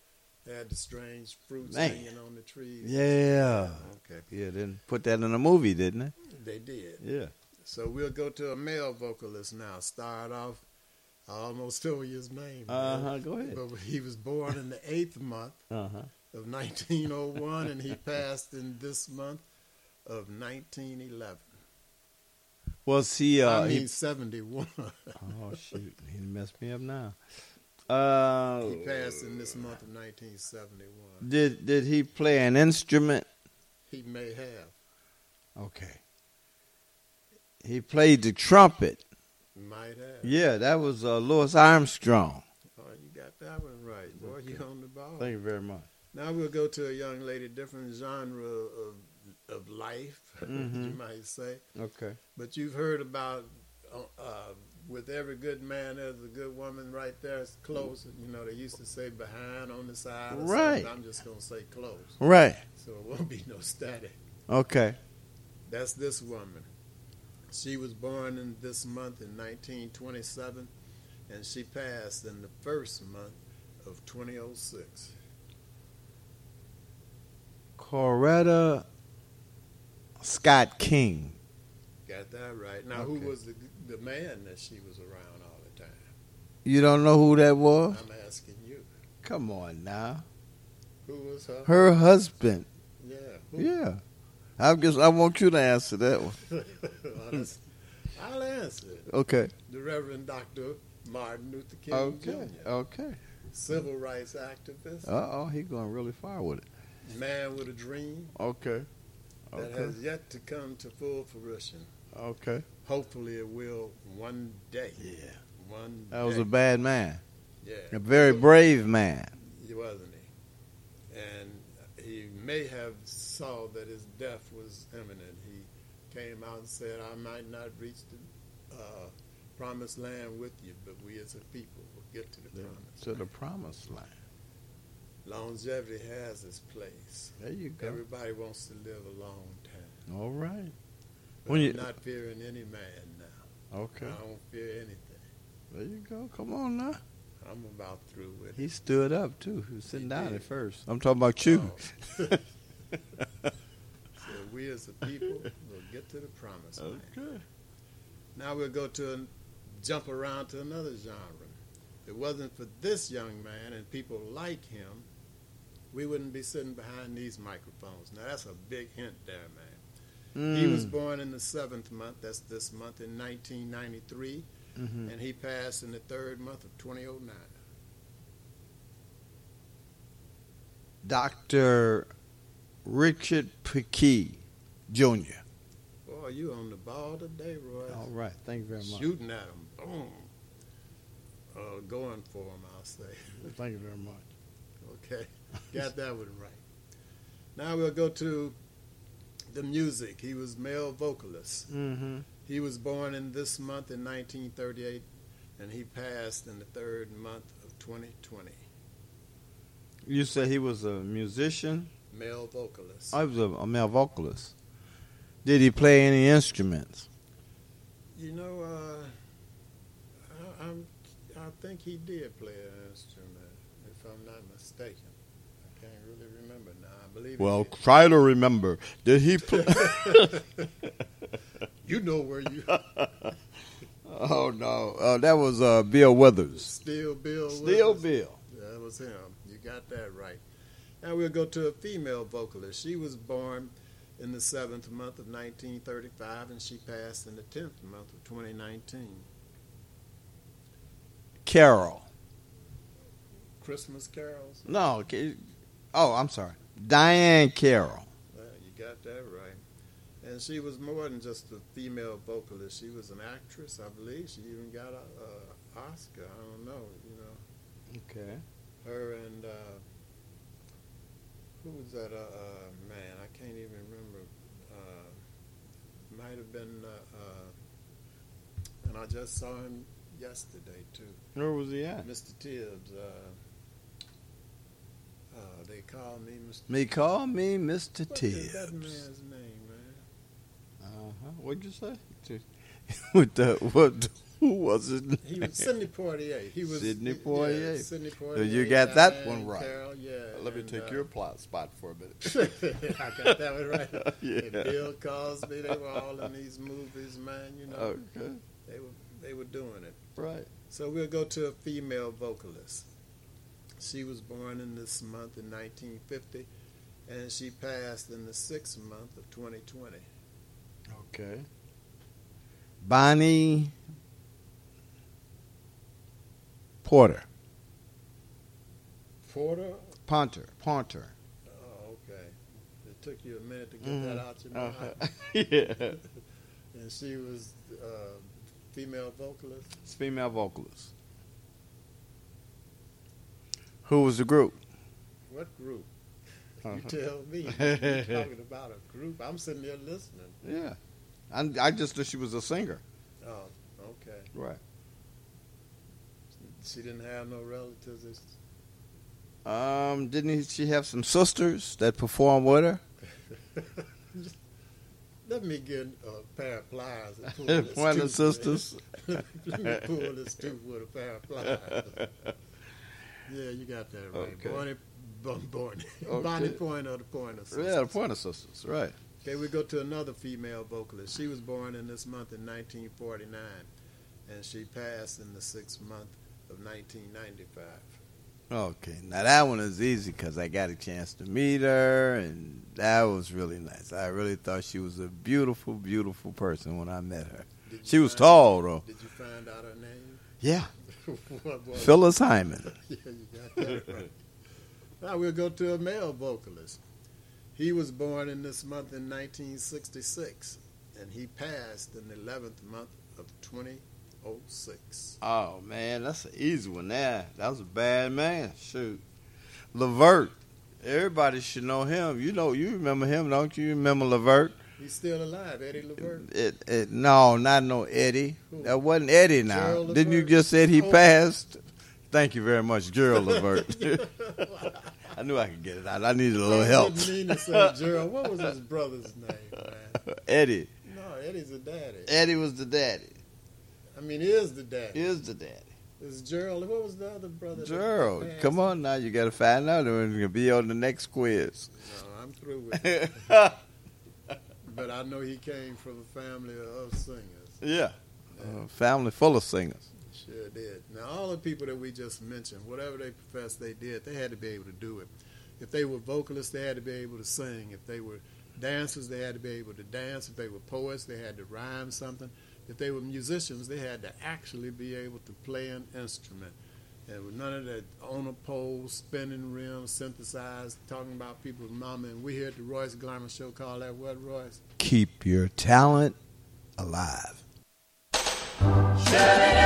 They had the strange fruits Man. hanging on the trees. Yeah. Okay. Yeah, didn't put that in a movie, didn't it? They did. Yeah. So we'll go to a male vocalist now. Start off. I almost told you his name. Uh-huh, go ahead. But he was born in the eighth month Uh huh. of 1901, and he passed in this month of 1911. Was he? Uh, I mean, he 71. oh shoot, he messed me up now. Uh, he passed in this month of 1971. did did he play an instrument? He may have. Okay. He played the trumpet. Might have. Yeah, that was uh, Louis Armstrong. Oh, you got that one right. Boy, you on the ball. Thank you very much. Now we'll go to a young lady, different genre of of life, you Mhm. might say. Okay. But you've heard about uh, uh, with every good man, there's a good woman right there. It's close. You know, they used to say behind on the side. Right. I'm just gonna say close. Right. So it won't be no static. Okay. That's this woman. She was born in this month in 1927, and she passed in the first month of 2006. Coretta Scott King. Got that right. Now, Okay. who was the the man that she was around all the time? You don't know who that was? I'm asking you. Come on now. Who was her? Her husband. Yeah. Who? Yeah. I guess I want you to answer that one. Well, I'll answer it. Okay. The Reverend Dr. Martin Luther King Okay. Jr., Okay. civil rights activist, Uh oh, he going really far with it. man with a dream Okay. that Okay. has yet to come to full fruition. Okay. Hopefully, it will one day. Yeah. One. That was a bad man. Yeah. A very brave man. He wasn't he? And he may have saw that his death was imminent. He came out and said, "I might not reach the uh, promised land with you, but we as a people will get to the promise." To the promised land. Longevity has its place. There you go. Everybody wants to live a long time. All right. But When I'm you- not fearing any man now. Okay. I don't fear anything. There you go. Come on now. I'm about through with He it. stood up too. He was sitting He down did. at first. I'm talking about you. So we as a people will get to the promised land. Okay. Now we'll go to an, jump around to another genre. If it wasn't for this young man and people like him, we wouldn't be sitting behind these microphones. Now that's a big hint there, man. He was Mm. born in the seventh month, that's this month, in 1993, Mhm. and he passed in the third month of 2009. Dr. Richard Piquet Jr. Boy, you on the ball today, Roy. All right. Thank you very much. Shooting at him, boom. Uh, going for him, I'll say. Thank you very much. Okay, got that one right. Now we'll go to the music. He was male vocalist. Mm-hmm. He was born in this month in 1938, and he passed in the third month of 2020. You said he was a musician. Male vocalist. I was a, a male vocalist. Did he play any instruments? You know, uh, I, I'm, I think he did play an instrument, if I'm not mistaken. I can't really remember now. I believe. Well, try to remember. Did he play? you know where you. oh no, uh, that was uh, Bill Withers. Still Bill. Still Withers. Bill. That was him. You got that right. Now we'll go to a female vocalist. She was born in the seventh month of 1935, and she passed in the tenth month of 2019. Carol. Christmas carols. No. Oh, I'm sorry. Diahann Carroll. Well, you got that right. And she was more than just a female vocalist. She was an actress, I believe. She even got a, a Oscar. I don't know. You know, Okay. her and uh, who was that? Uh, uh, man, I can't even remember. Uh, might have been. Uh, uh, and I just saw him yesterday too. Where was he at? Mr. Tibbs. Uh, uh, they call me Mr. Me call me Mr. What is Tibbs. that man's name? Uh-huh. What'd you say? With the what? Who was it? He was Sidney Poitier. He was Sidney yeah, Poitier. Sidney So Poitier. you got that one right. Carroll, yeah. Let me and, take uh, your plot spot for a minute. I got that one right. Yeah. And Bill Cosby, they were all in these movies, man. You know, Okay. they were they were doing it. Right. So we'll go to a female vocalist. She was born in this month in 1950, and she passed in the sixth month of 2020. Okay. Bonnie Porter. Porter. Ponter. Ponter. Oh, okay. It took you a minute to get Mhm. that out your mouth. Uh-huh. Yeah. And she was uh, female vocalist. It's female vocalist. Who was the group? What group? You tell me. You're talking about a group. I'm sitting there listening. Yeah. I, I just thought she was a singer. Oh, okay. Right. She didn't have no relatives. Um, didn't he, she have some sisters that performed with her? Let me get a pair of pliers and pull this One of the sisters. Let me pull this tooth with a pair of pliers. Yeah, you got that right. Okay. Bonnie, Okay. Bonnie Pointer, the Pointer sisters. Yeah, the Pointer Sisters, right. Okay, we go to another female vocalist. She was born in this month in 1949, and she passed in the sixth month of 1995. Okay, now that one is easy because I got a chance to meet her, and that was really nice. I really thought she was a beautiful, beautiful person when I met her. She was tall, though. Did you find out her name? Yeah, what was it? Phyllis Hyman. yeah, you got that right. Now we'll go to a male vocalist. He was born in this month in 1966, and he passed in the 11th month of 2006. Oh man, that's an easy one. There, that was a bad man. Shoot, Levert. Everybody should know him. You know, you remember him, don't you? You remember Levert? He's still alive, Eddie Levert. It, it, no, not no Eddie. Who? That wasn't Eddie. Now, didn't you just said he Oh. passed? Thank you very much, Gerald Levert. I knew I could get it out. I needed a little I help. didn't mean to say Gerald. What was his brother's name, man? Eddie. No, Eddie's the daddy. Eddie was the daddy. I mean, he is the daddy. Is the daddy. Is Gerald? What was the other brother? Gerald, come on now. You got to find out and you'll be on the next quiz. No, I'm through with it. but I know he came from a family of singers. yeah. Uh, family full of singers. Sure did. Now, all the people that we just mentioned, whatever they professed they did, they had to be able to do it. If they were vocalists, they had to be able to sing. If they were dancers, they had to be able to dance. If they were poets, they had to rhyme something. If they were musicians, they had to actually be able to play an instrument. And with none of that on a pole, spinning rims, synthesized, talking about people's mama. And we here at the Royce Glamour Show call that what, Royce? Keep your talent alive. Out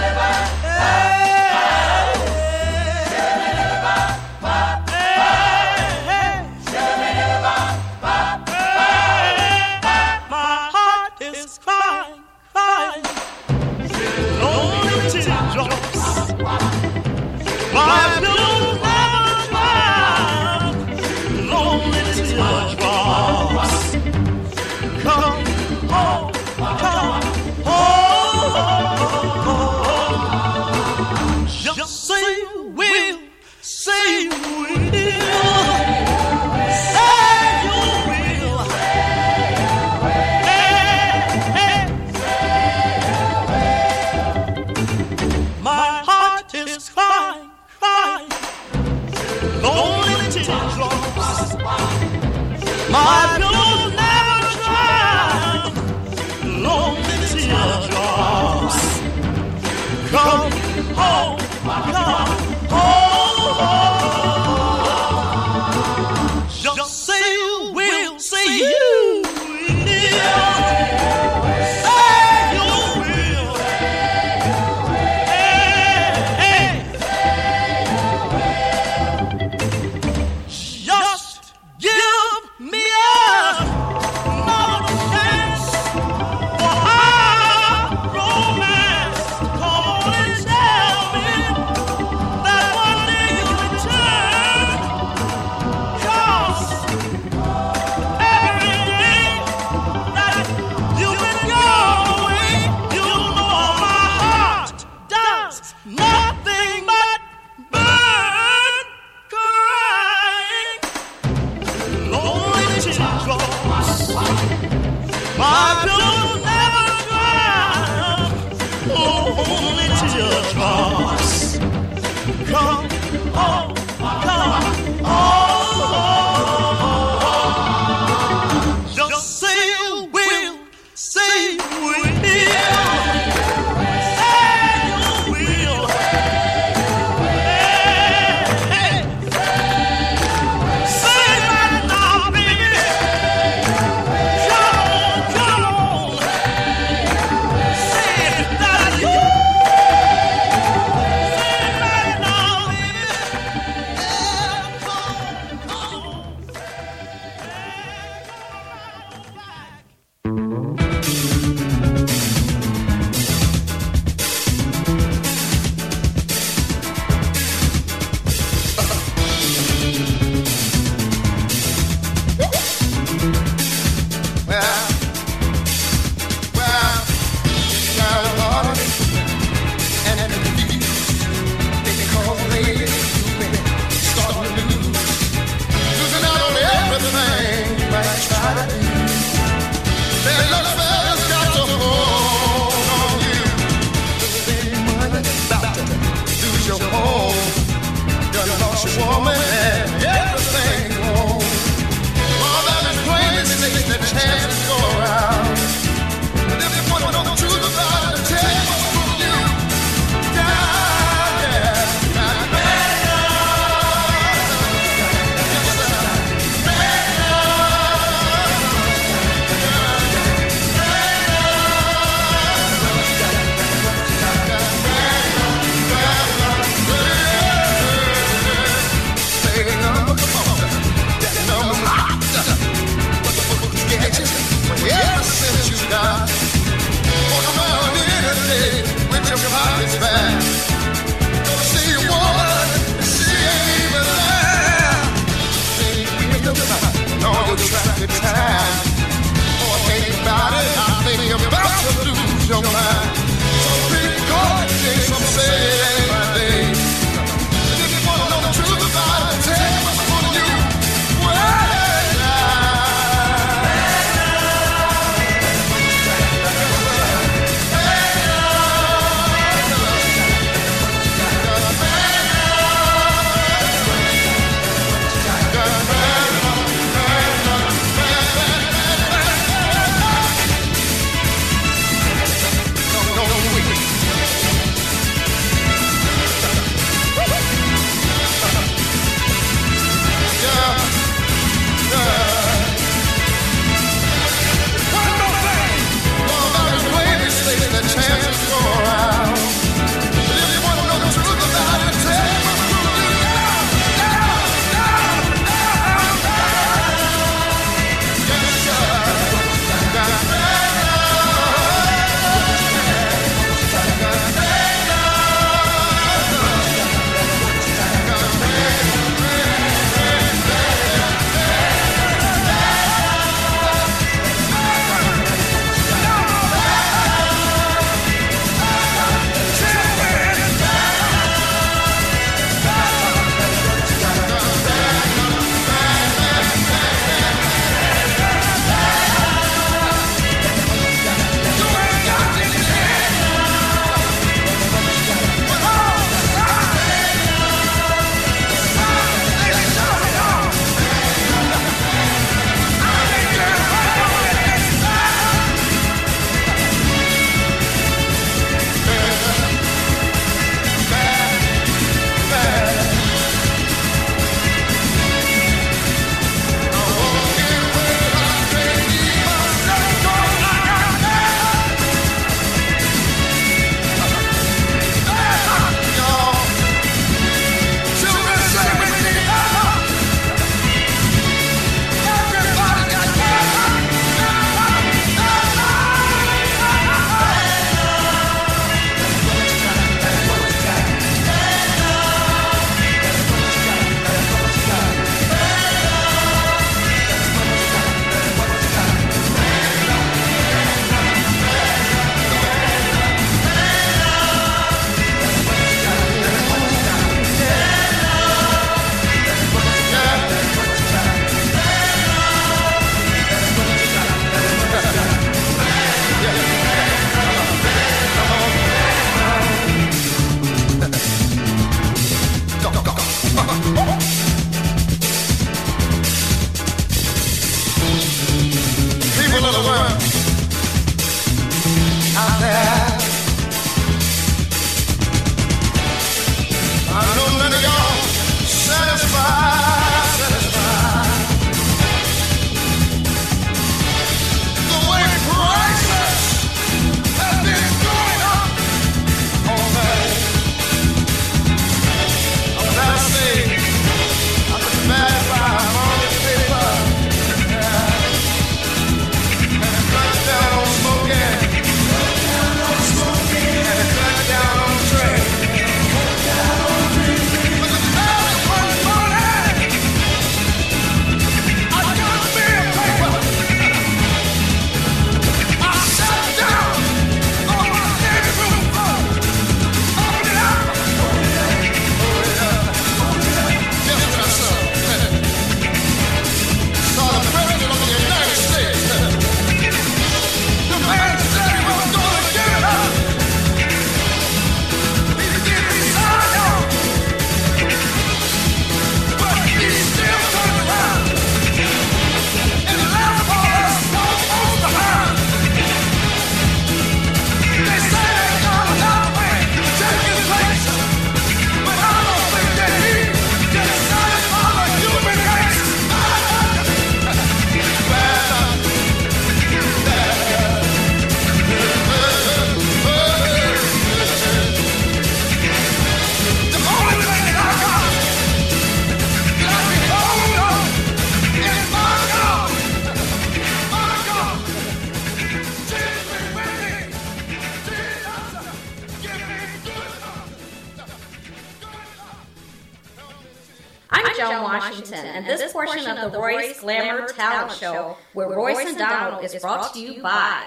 and this portion of the Royce Glamour Talent Show where Royce and Donald is brought to you by.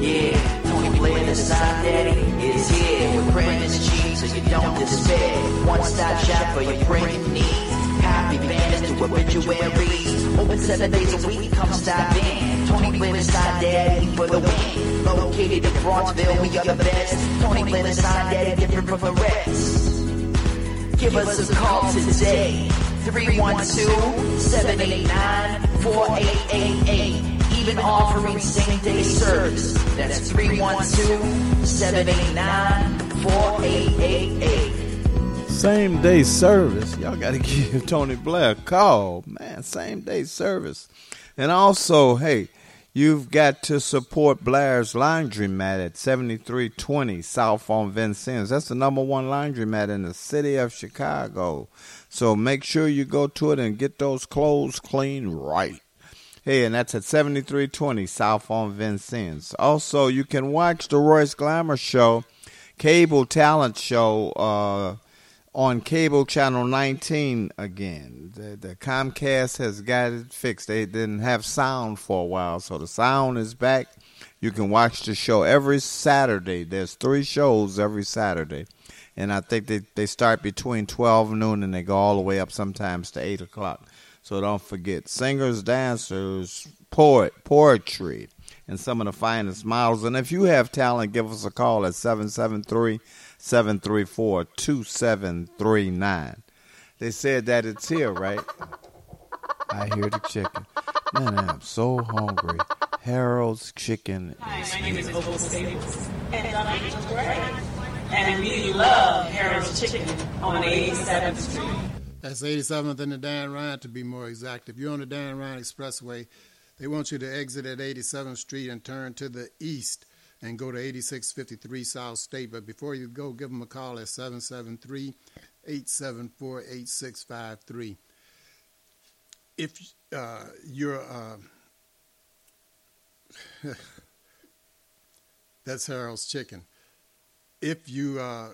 Yeah, Tony Blair, the side daddy, is here with Brandon's cheap so you don't despair. One stop shop for your printing needs. Copy banners to obituaries. Open seven days a week, come stop in. Tony the side daddy for the win. Located in Bronzeville, we are the best. Tony the side daddy, different from the rest. Give us a call today. 312-789-4888. Even offering same day service. That's 312-789-4888. Same day service. Y'all got to give Tony Blair a call, man. Same day service. And also, hey, you've got to support Blair's Laundromat at 7320 South on Vincennes. That's the number one laundromat in the city of Chicago. So make sure you go to it and get those clothes clean right. Hey, and that's at 7320 South on Vincennes. Also, you can watch the Royce Glamour Show, cable talent show, uh, on cable channel 19 again. The, the Comcast has got it fixed. They didn't have sound for a while, so the sound is back. You can watch the show every Saturday. There's three shows every Saturday. And I think they, they start between 12 noon and they go all the way up sometimes to 8 o'clock. So don't forget singers, dancers, poet, poetry, and some of the finest models. And if you have talent, give us a call at 773 734 2739. They said that it's here, right? I hear the chicken. Man, I'm so hungry. Harold's Chicken Hi, my name is here. Opal Staples, and I'm Angel Gray. And we love Harold's Chicken on 87th Street. That's 87th and the Dan Ryan to be more exact. If you're on the Dan Ryan Expressway, they want you to exit at 87th Street and turn to the east and go to 8653 South State. But before you go, give them a call at 773 874 8653. If uh, you're. Uh, that's Harold's Chicken. If you uh,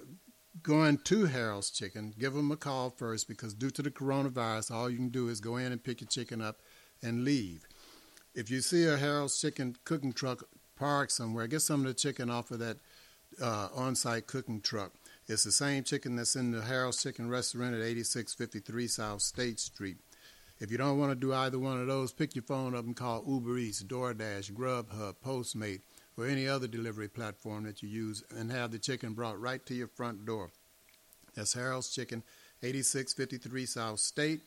going to Harold's Chicken, give them a call first because due to the coronavirus, all you can do is go in and pick your chicken up and leave. If you see a Harold's Chicken cooking truck parked somewhere, get some of the chicken off of that uh, on-site cooking truck. It's the same chicken that's in the Harold's Chicken restaurant at 8653 South State Street. If you don't want to do either one of those, pick your phone up and call Uber Eats, DoorDash, Grubhub, Postmate, or any other delivery platform that you use and have the chicken brought right to your front door. That's Harold's Chicken 8653 South State.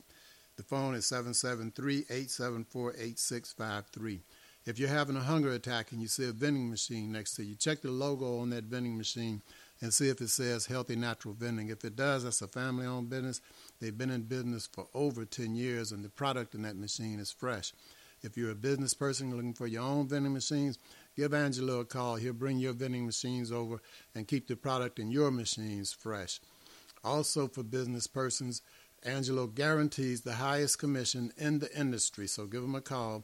The phone is 773 874 8653. If you're having a hunger attack and you see a vending machine next to you, check the logo on that vending machine and see if it says Healthy Natural Vending. If it does, that's a family owned business. They've been in business for over 10 years and the product in that machine is fresh. If you're a business person looking for your own vending machines, give Angelo a call. He'll bring your vending machines over and keep the product in your machines fresh. Also, for business persons, Angelo guarantees the highest commission in the industry. So give him a call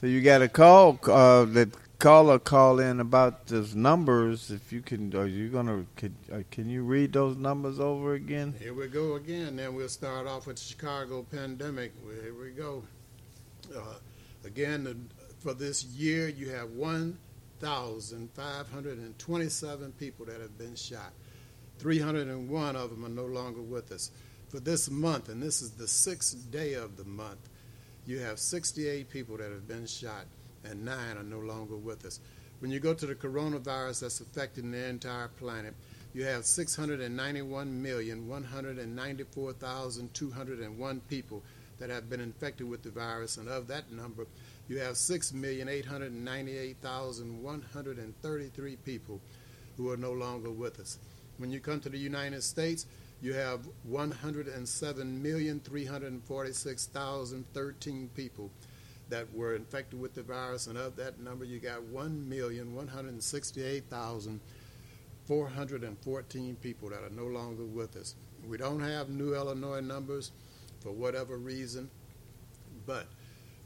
So you got a call. Uh, that caller call in about those numbers. If you can, are you gonna? Can, uh, can you read those numbers over again? Here we go again. Then we'll start off with the Chicago pandemic. Here we go. Uh, again, the, for this year, you have 1,527 people that have been shot. 301 of them are no longer with us. For this month, and this is the sixth day of the month, you have 68 people that have been shot, and nine are no longer with us. When you go to the coronavirus that's affecting the entire planet, you have 691,194,201 people that have been infected with the virus, and of that number, you have 6,898,133 people who are no longer with us. When you come to the United States, you have 107,346,013 people that were infected with the virus, and of that number, you got 1,168,414 people that are no longer with us. We don't have new Illinois numbers for whatever reason, but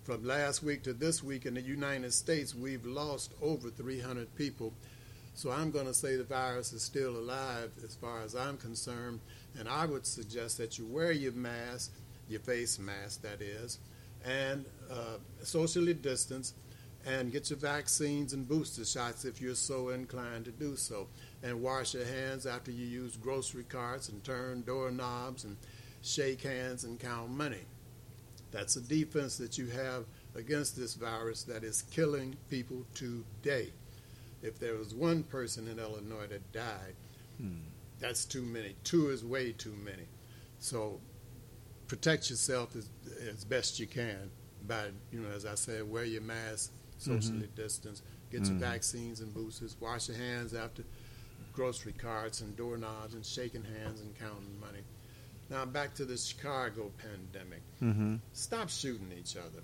from last week to this week in the United States, we've lost over 300 people. So I'm going to say the virus is still alive as far as I'm concerned, and I would suggest that you wear your mask, your face mask, that is, and uh, socially distance, and get your vaccines and booster shots if you're so inclined to do so, and wash your hands after you use grocery carts and turn doorknobs and shake hands and count money. That's a defense that you have against this virus that is killing people today. If there was one person in Illinois that died, that's too many. Two is way too many. So protect yourself as, as best you can by, you know, as I said, wear your mask, socially distance, get your Mhm. vaccines and boosters, wash your hands after grocery carts and doorknobs and shaking hands and counting money. Now back to the Chicago pandemic. Mm-hmm. Stop shooting each other.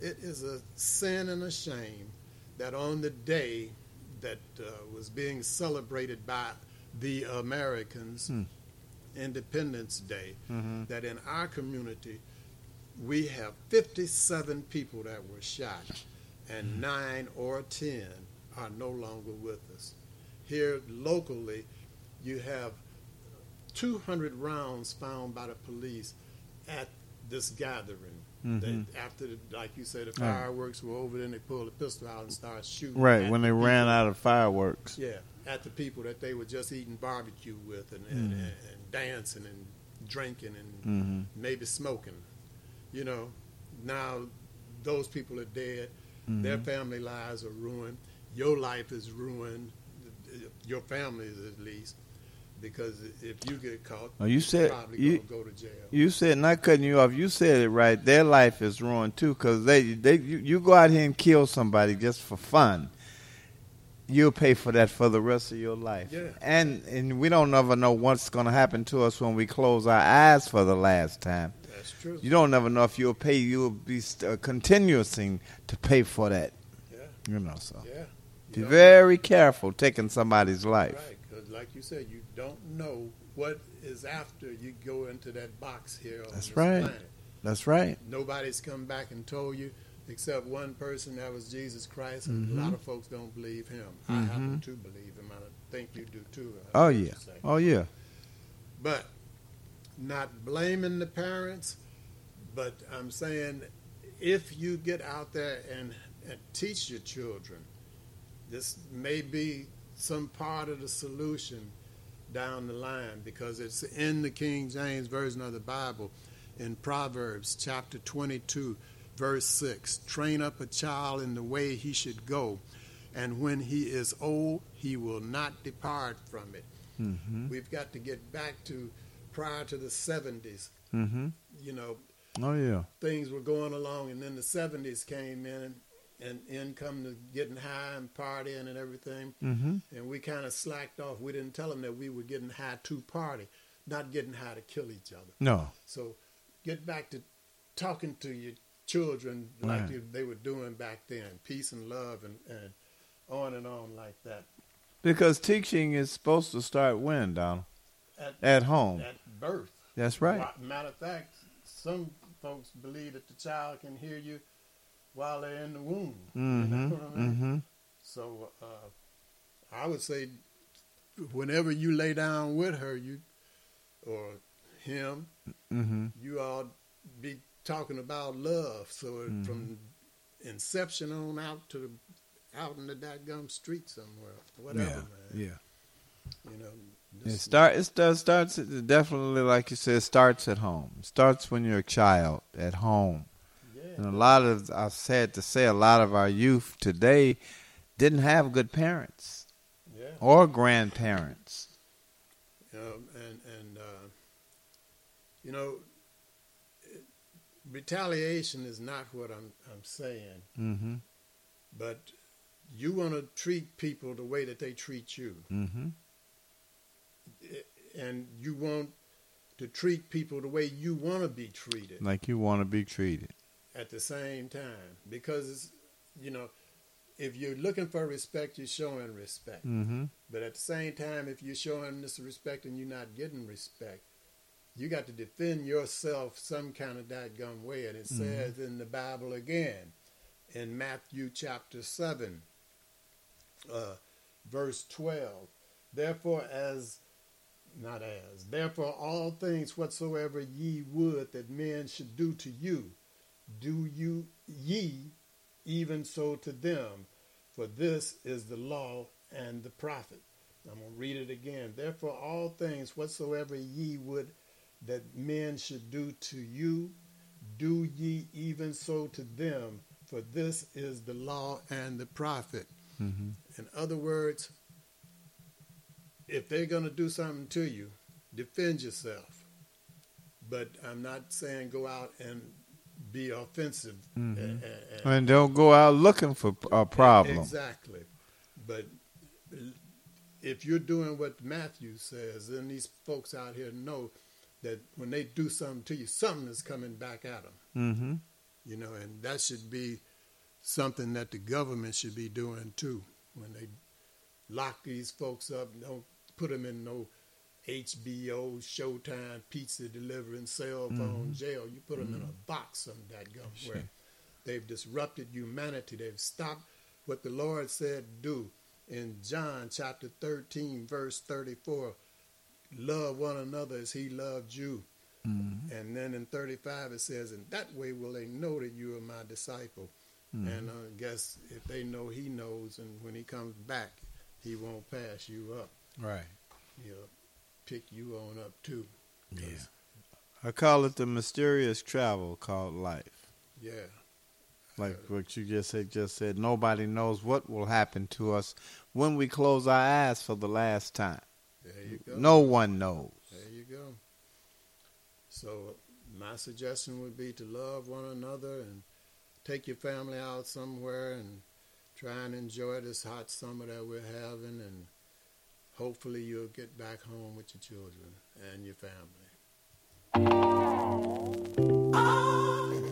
It is a sin and a shame that on the day that uh, was being celebrated by the Americans, Hmm. Independence Day, Mhm. that in our community we have 57 people that were shot, and nine or 10 are no longer with us. Here locally, you have 200 rounds found by the police at this gathering. Mhm. They, after, the, like you said, the fireworks were over, then they pulled a pistol out and started shooting. Right when the they ran out of fireworks. Yeah, at the people that they were just eating barbecue with and, and, Mhm. and, dancing and drinking and Mhm. maybe smoking. You know, now those people are dead. Their Mhm. family lives are ruined. Your life is ruined. Your family's at least. Because if you get caught, Oh, you you're said probably you go to jail. You said not cutting you off. You said it right. Their life is ruined too because they they you, you go out here and kill somebody just for fun. You'll pay for that for the rest of your life. Yeah. And and we don't ever know what's going to happen to us when we close our eyes for the last time. That's true. You don't never know if you'll pay. You'll be st- uh, continuing to pay for that. Yeah. You know so. Yeah. Be You don't- very careful taking somebody's life. Right, because like you said, you don't know what is after you go into that box here on That's right. planet. That's right. Nobody's come back and told you except one person that was Jesus Christ, and Mhm. a lot of folks don't believe him. I Mhm. happen to believe him. I think you do too. I Oh yeah. Oh yeah. But not blaming the parents, but I'm saying if you get out there and, and teach your children, this may be some part of the solution down the line because it's in the King James Version of the Bible in Proverbs chapter 22, verse 6. Train up a child in the way he should go, and when he is old, he will not depart from it. Mm-hmm. We've got to get back to prior to the 70s. Mm-hmm. You know, Oh yeah. things were going along, and then the 70s came in, and, and in come to getting high and partying and everything. Mm-hmm. And we kind of slacked off. We didn't tell them that we were getting high to party, not getting high to kill each other. No. So get back to talking to your children like Right. they were doing back then peace and love, and, and on and on like that. Because teaching is supposed to start when, Donald? At, At home. At birth. That's right. Matter of fact, some folks believe that the child can hear you while they're in the womb. Mm-hmm. know what I mean? Mm-hmm. So uh, I would say, whenever you lay down with her, you or him, Mm-hmm. you all be talking about love. So Mhm. from inception on out to the out in the dadgum street somewhere, whatever, Yeah. man. Yeah. You know, It start it does starts it definitely like you said starts at home. It starts when you're a child at home. Yeah. And a lot of I've said to say a lot of our youth today didn't have good parents Yeah. or grandparents. You know, and and uh, you know, retaliation is not what I'm I'm saying, Mm-hmm. but you want to treat people the way that they treat you, Mm-hmm. and you want to treat people the way you want to be treated Like you want to be treated. at the same time. Because it's, you know, if you're looking for respect, you're showing respect. Mm-hmm. But at the same time, if you're showing this respect and you're not getting respect, you got to defend yourself some kind of that dadgum way. And it Mhm. says in the Bible again, in Matthew chapter 7, uh, verse 12, therefore, as not as, therefore, all things whatsoever ye would that men should do to you, do you ye even so to them, for this is the law and the prophet. I'm going to read it again. Therefore, all things whatsoever ye would that men should do to you, do ye even so to them, for this is the law and the prophet. Mm-hmm. In other words, if they're going to do something to you, defend yourself. But I'm not saying go out and be offensive. Mhm. and- and- And don't go out looking for a problem. Exactly. But if you're doing what Matthew says, then these folks out here know that when they do something to you, something is coming back at them. Mm-hmm. You know, and that should be something that the government should be doing too. When they lock these folks up, don't put them in no HBO, Showtime, pizza delivering, cell phone Mhm. jail. You put them in a Mhm. box some that gum Sure. where they've disrupted humanity. They've stopped what the Lord said do in John chapter 13, verse 34. Love one another as he loved you. Mhm. And then in 35 it says, In that way will they know that you are my disciple. Mhm. And I guess if they know he knows, and when he comes back, he won't pass you up. Right. He'll pick you on up too. Yeah. I call it the mysterious travel called life. Yeah. Like what you just said, just said, nobody knows what will happen to us when we close our eyes for the last time. There you go. No one knows. There you go. So my suggestion would be to love one another and take your family out somewhere and try and enjoy this hot summer that we're having and hopefully you'll get back home with your children and your family. Love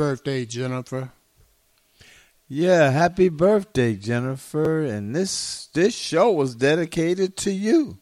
birthday, Jennifer. Yeah, happy birthday, Jennifer. And this this show was dedicated to you.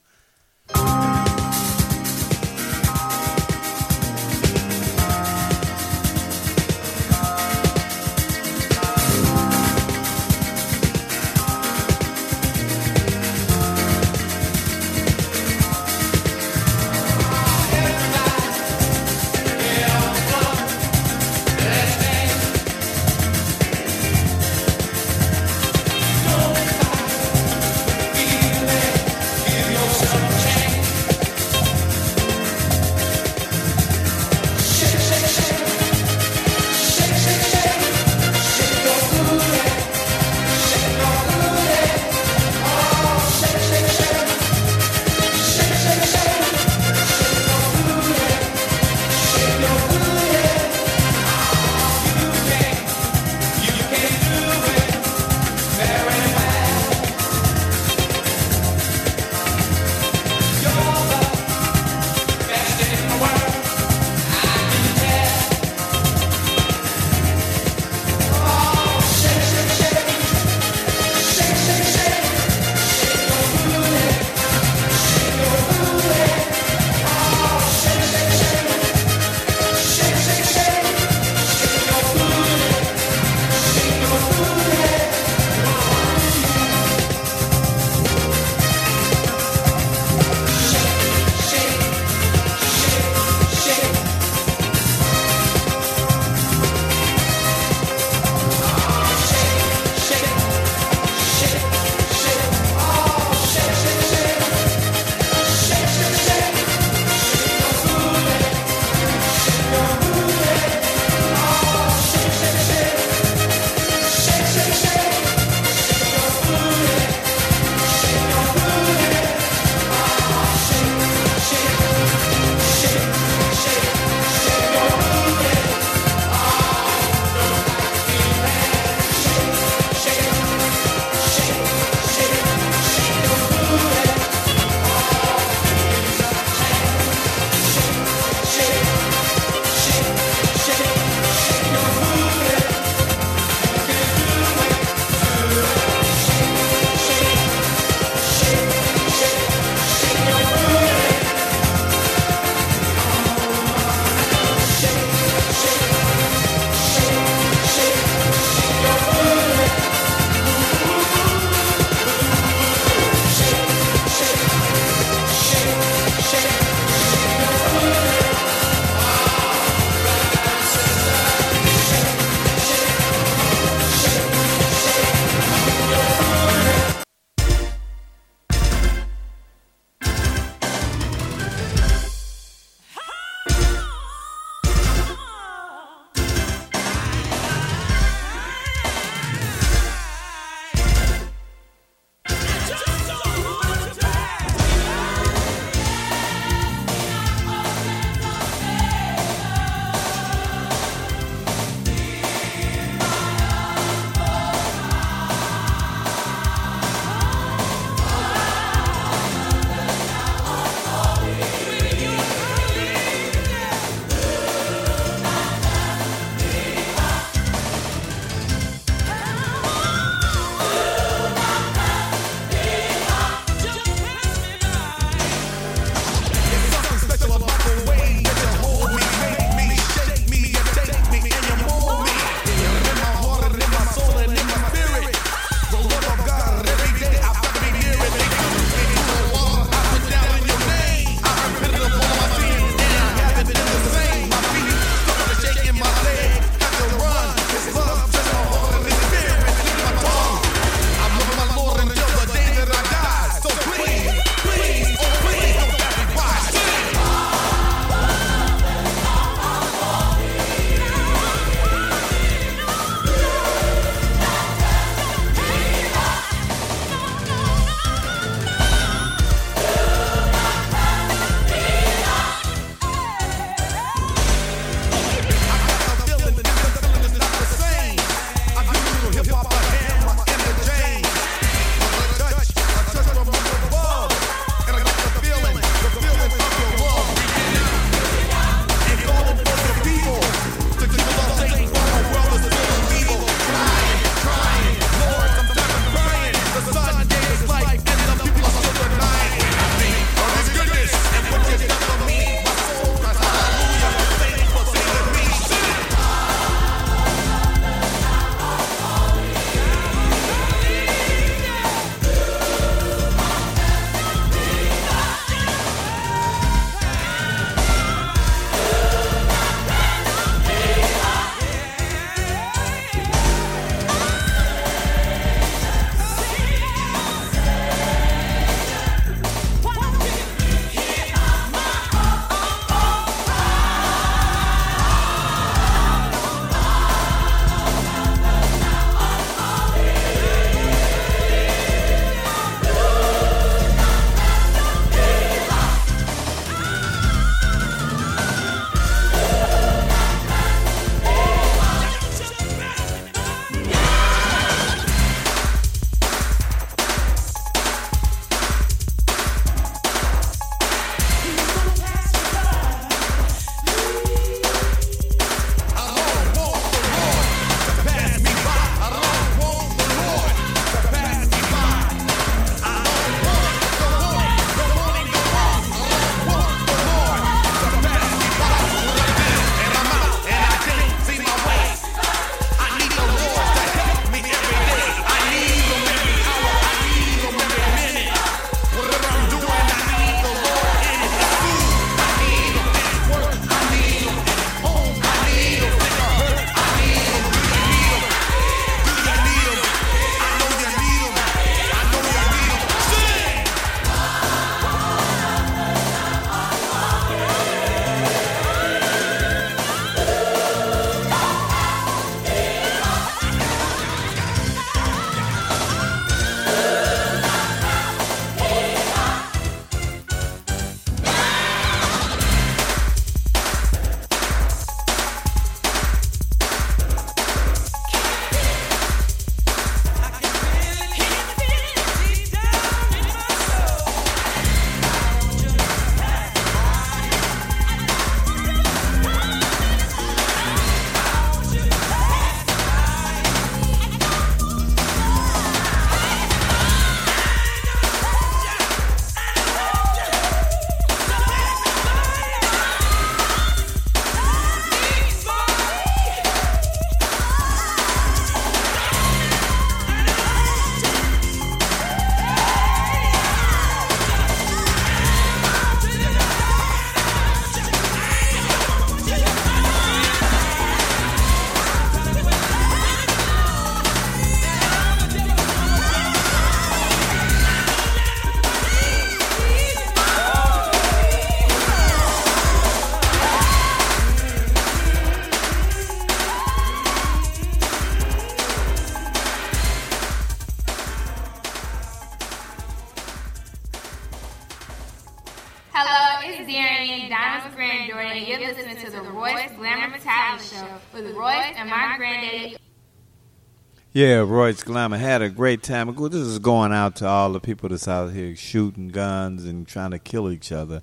Yeah, Royce Glamour had a great time. This is going out to all the people that's out here shooting guns and trying to kill each other.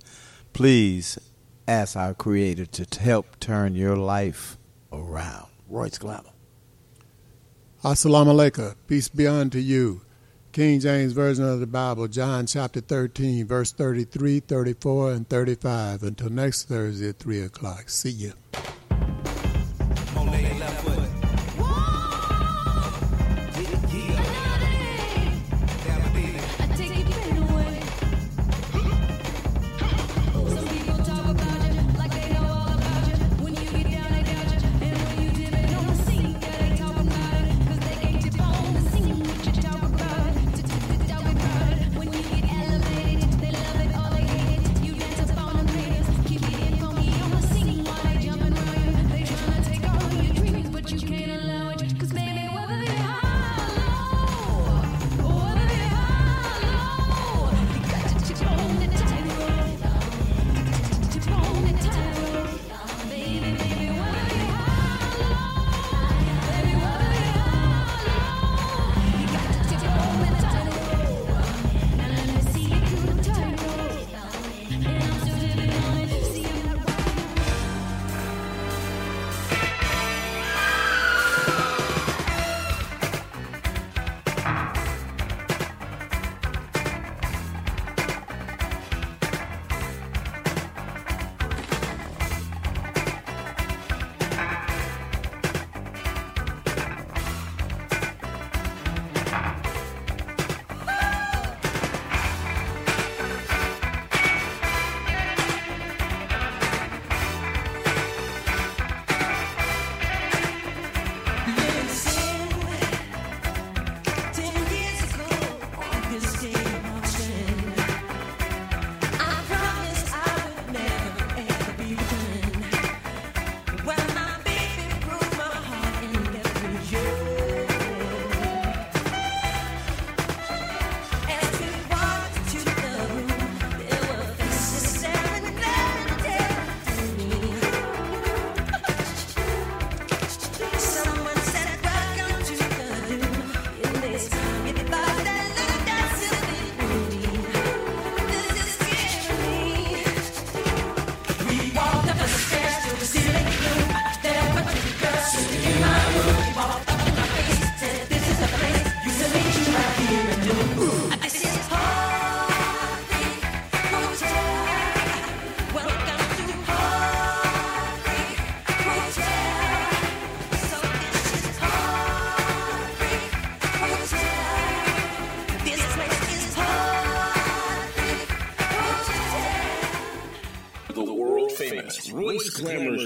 Please ask our Creator to help turn your life around. Royce Glamour. Assalamu alaikum. Peace be unto you. King James Version of the Bible, John chapter 13, verse 33, 34, and 35. Until next Thursday at 3 o'clock. See you.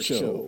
Show.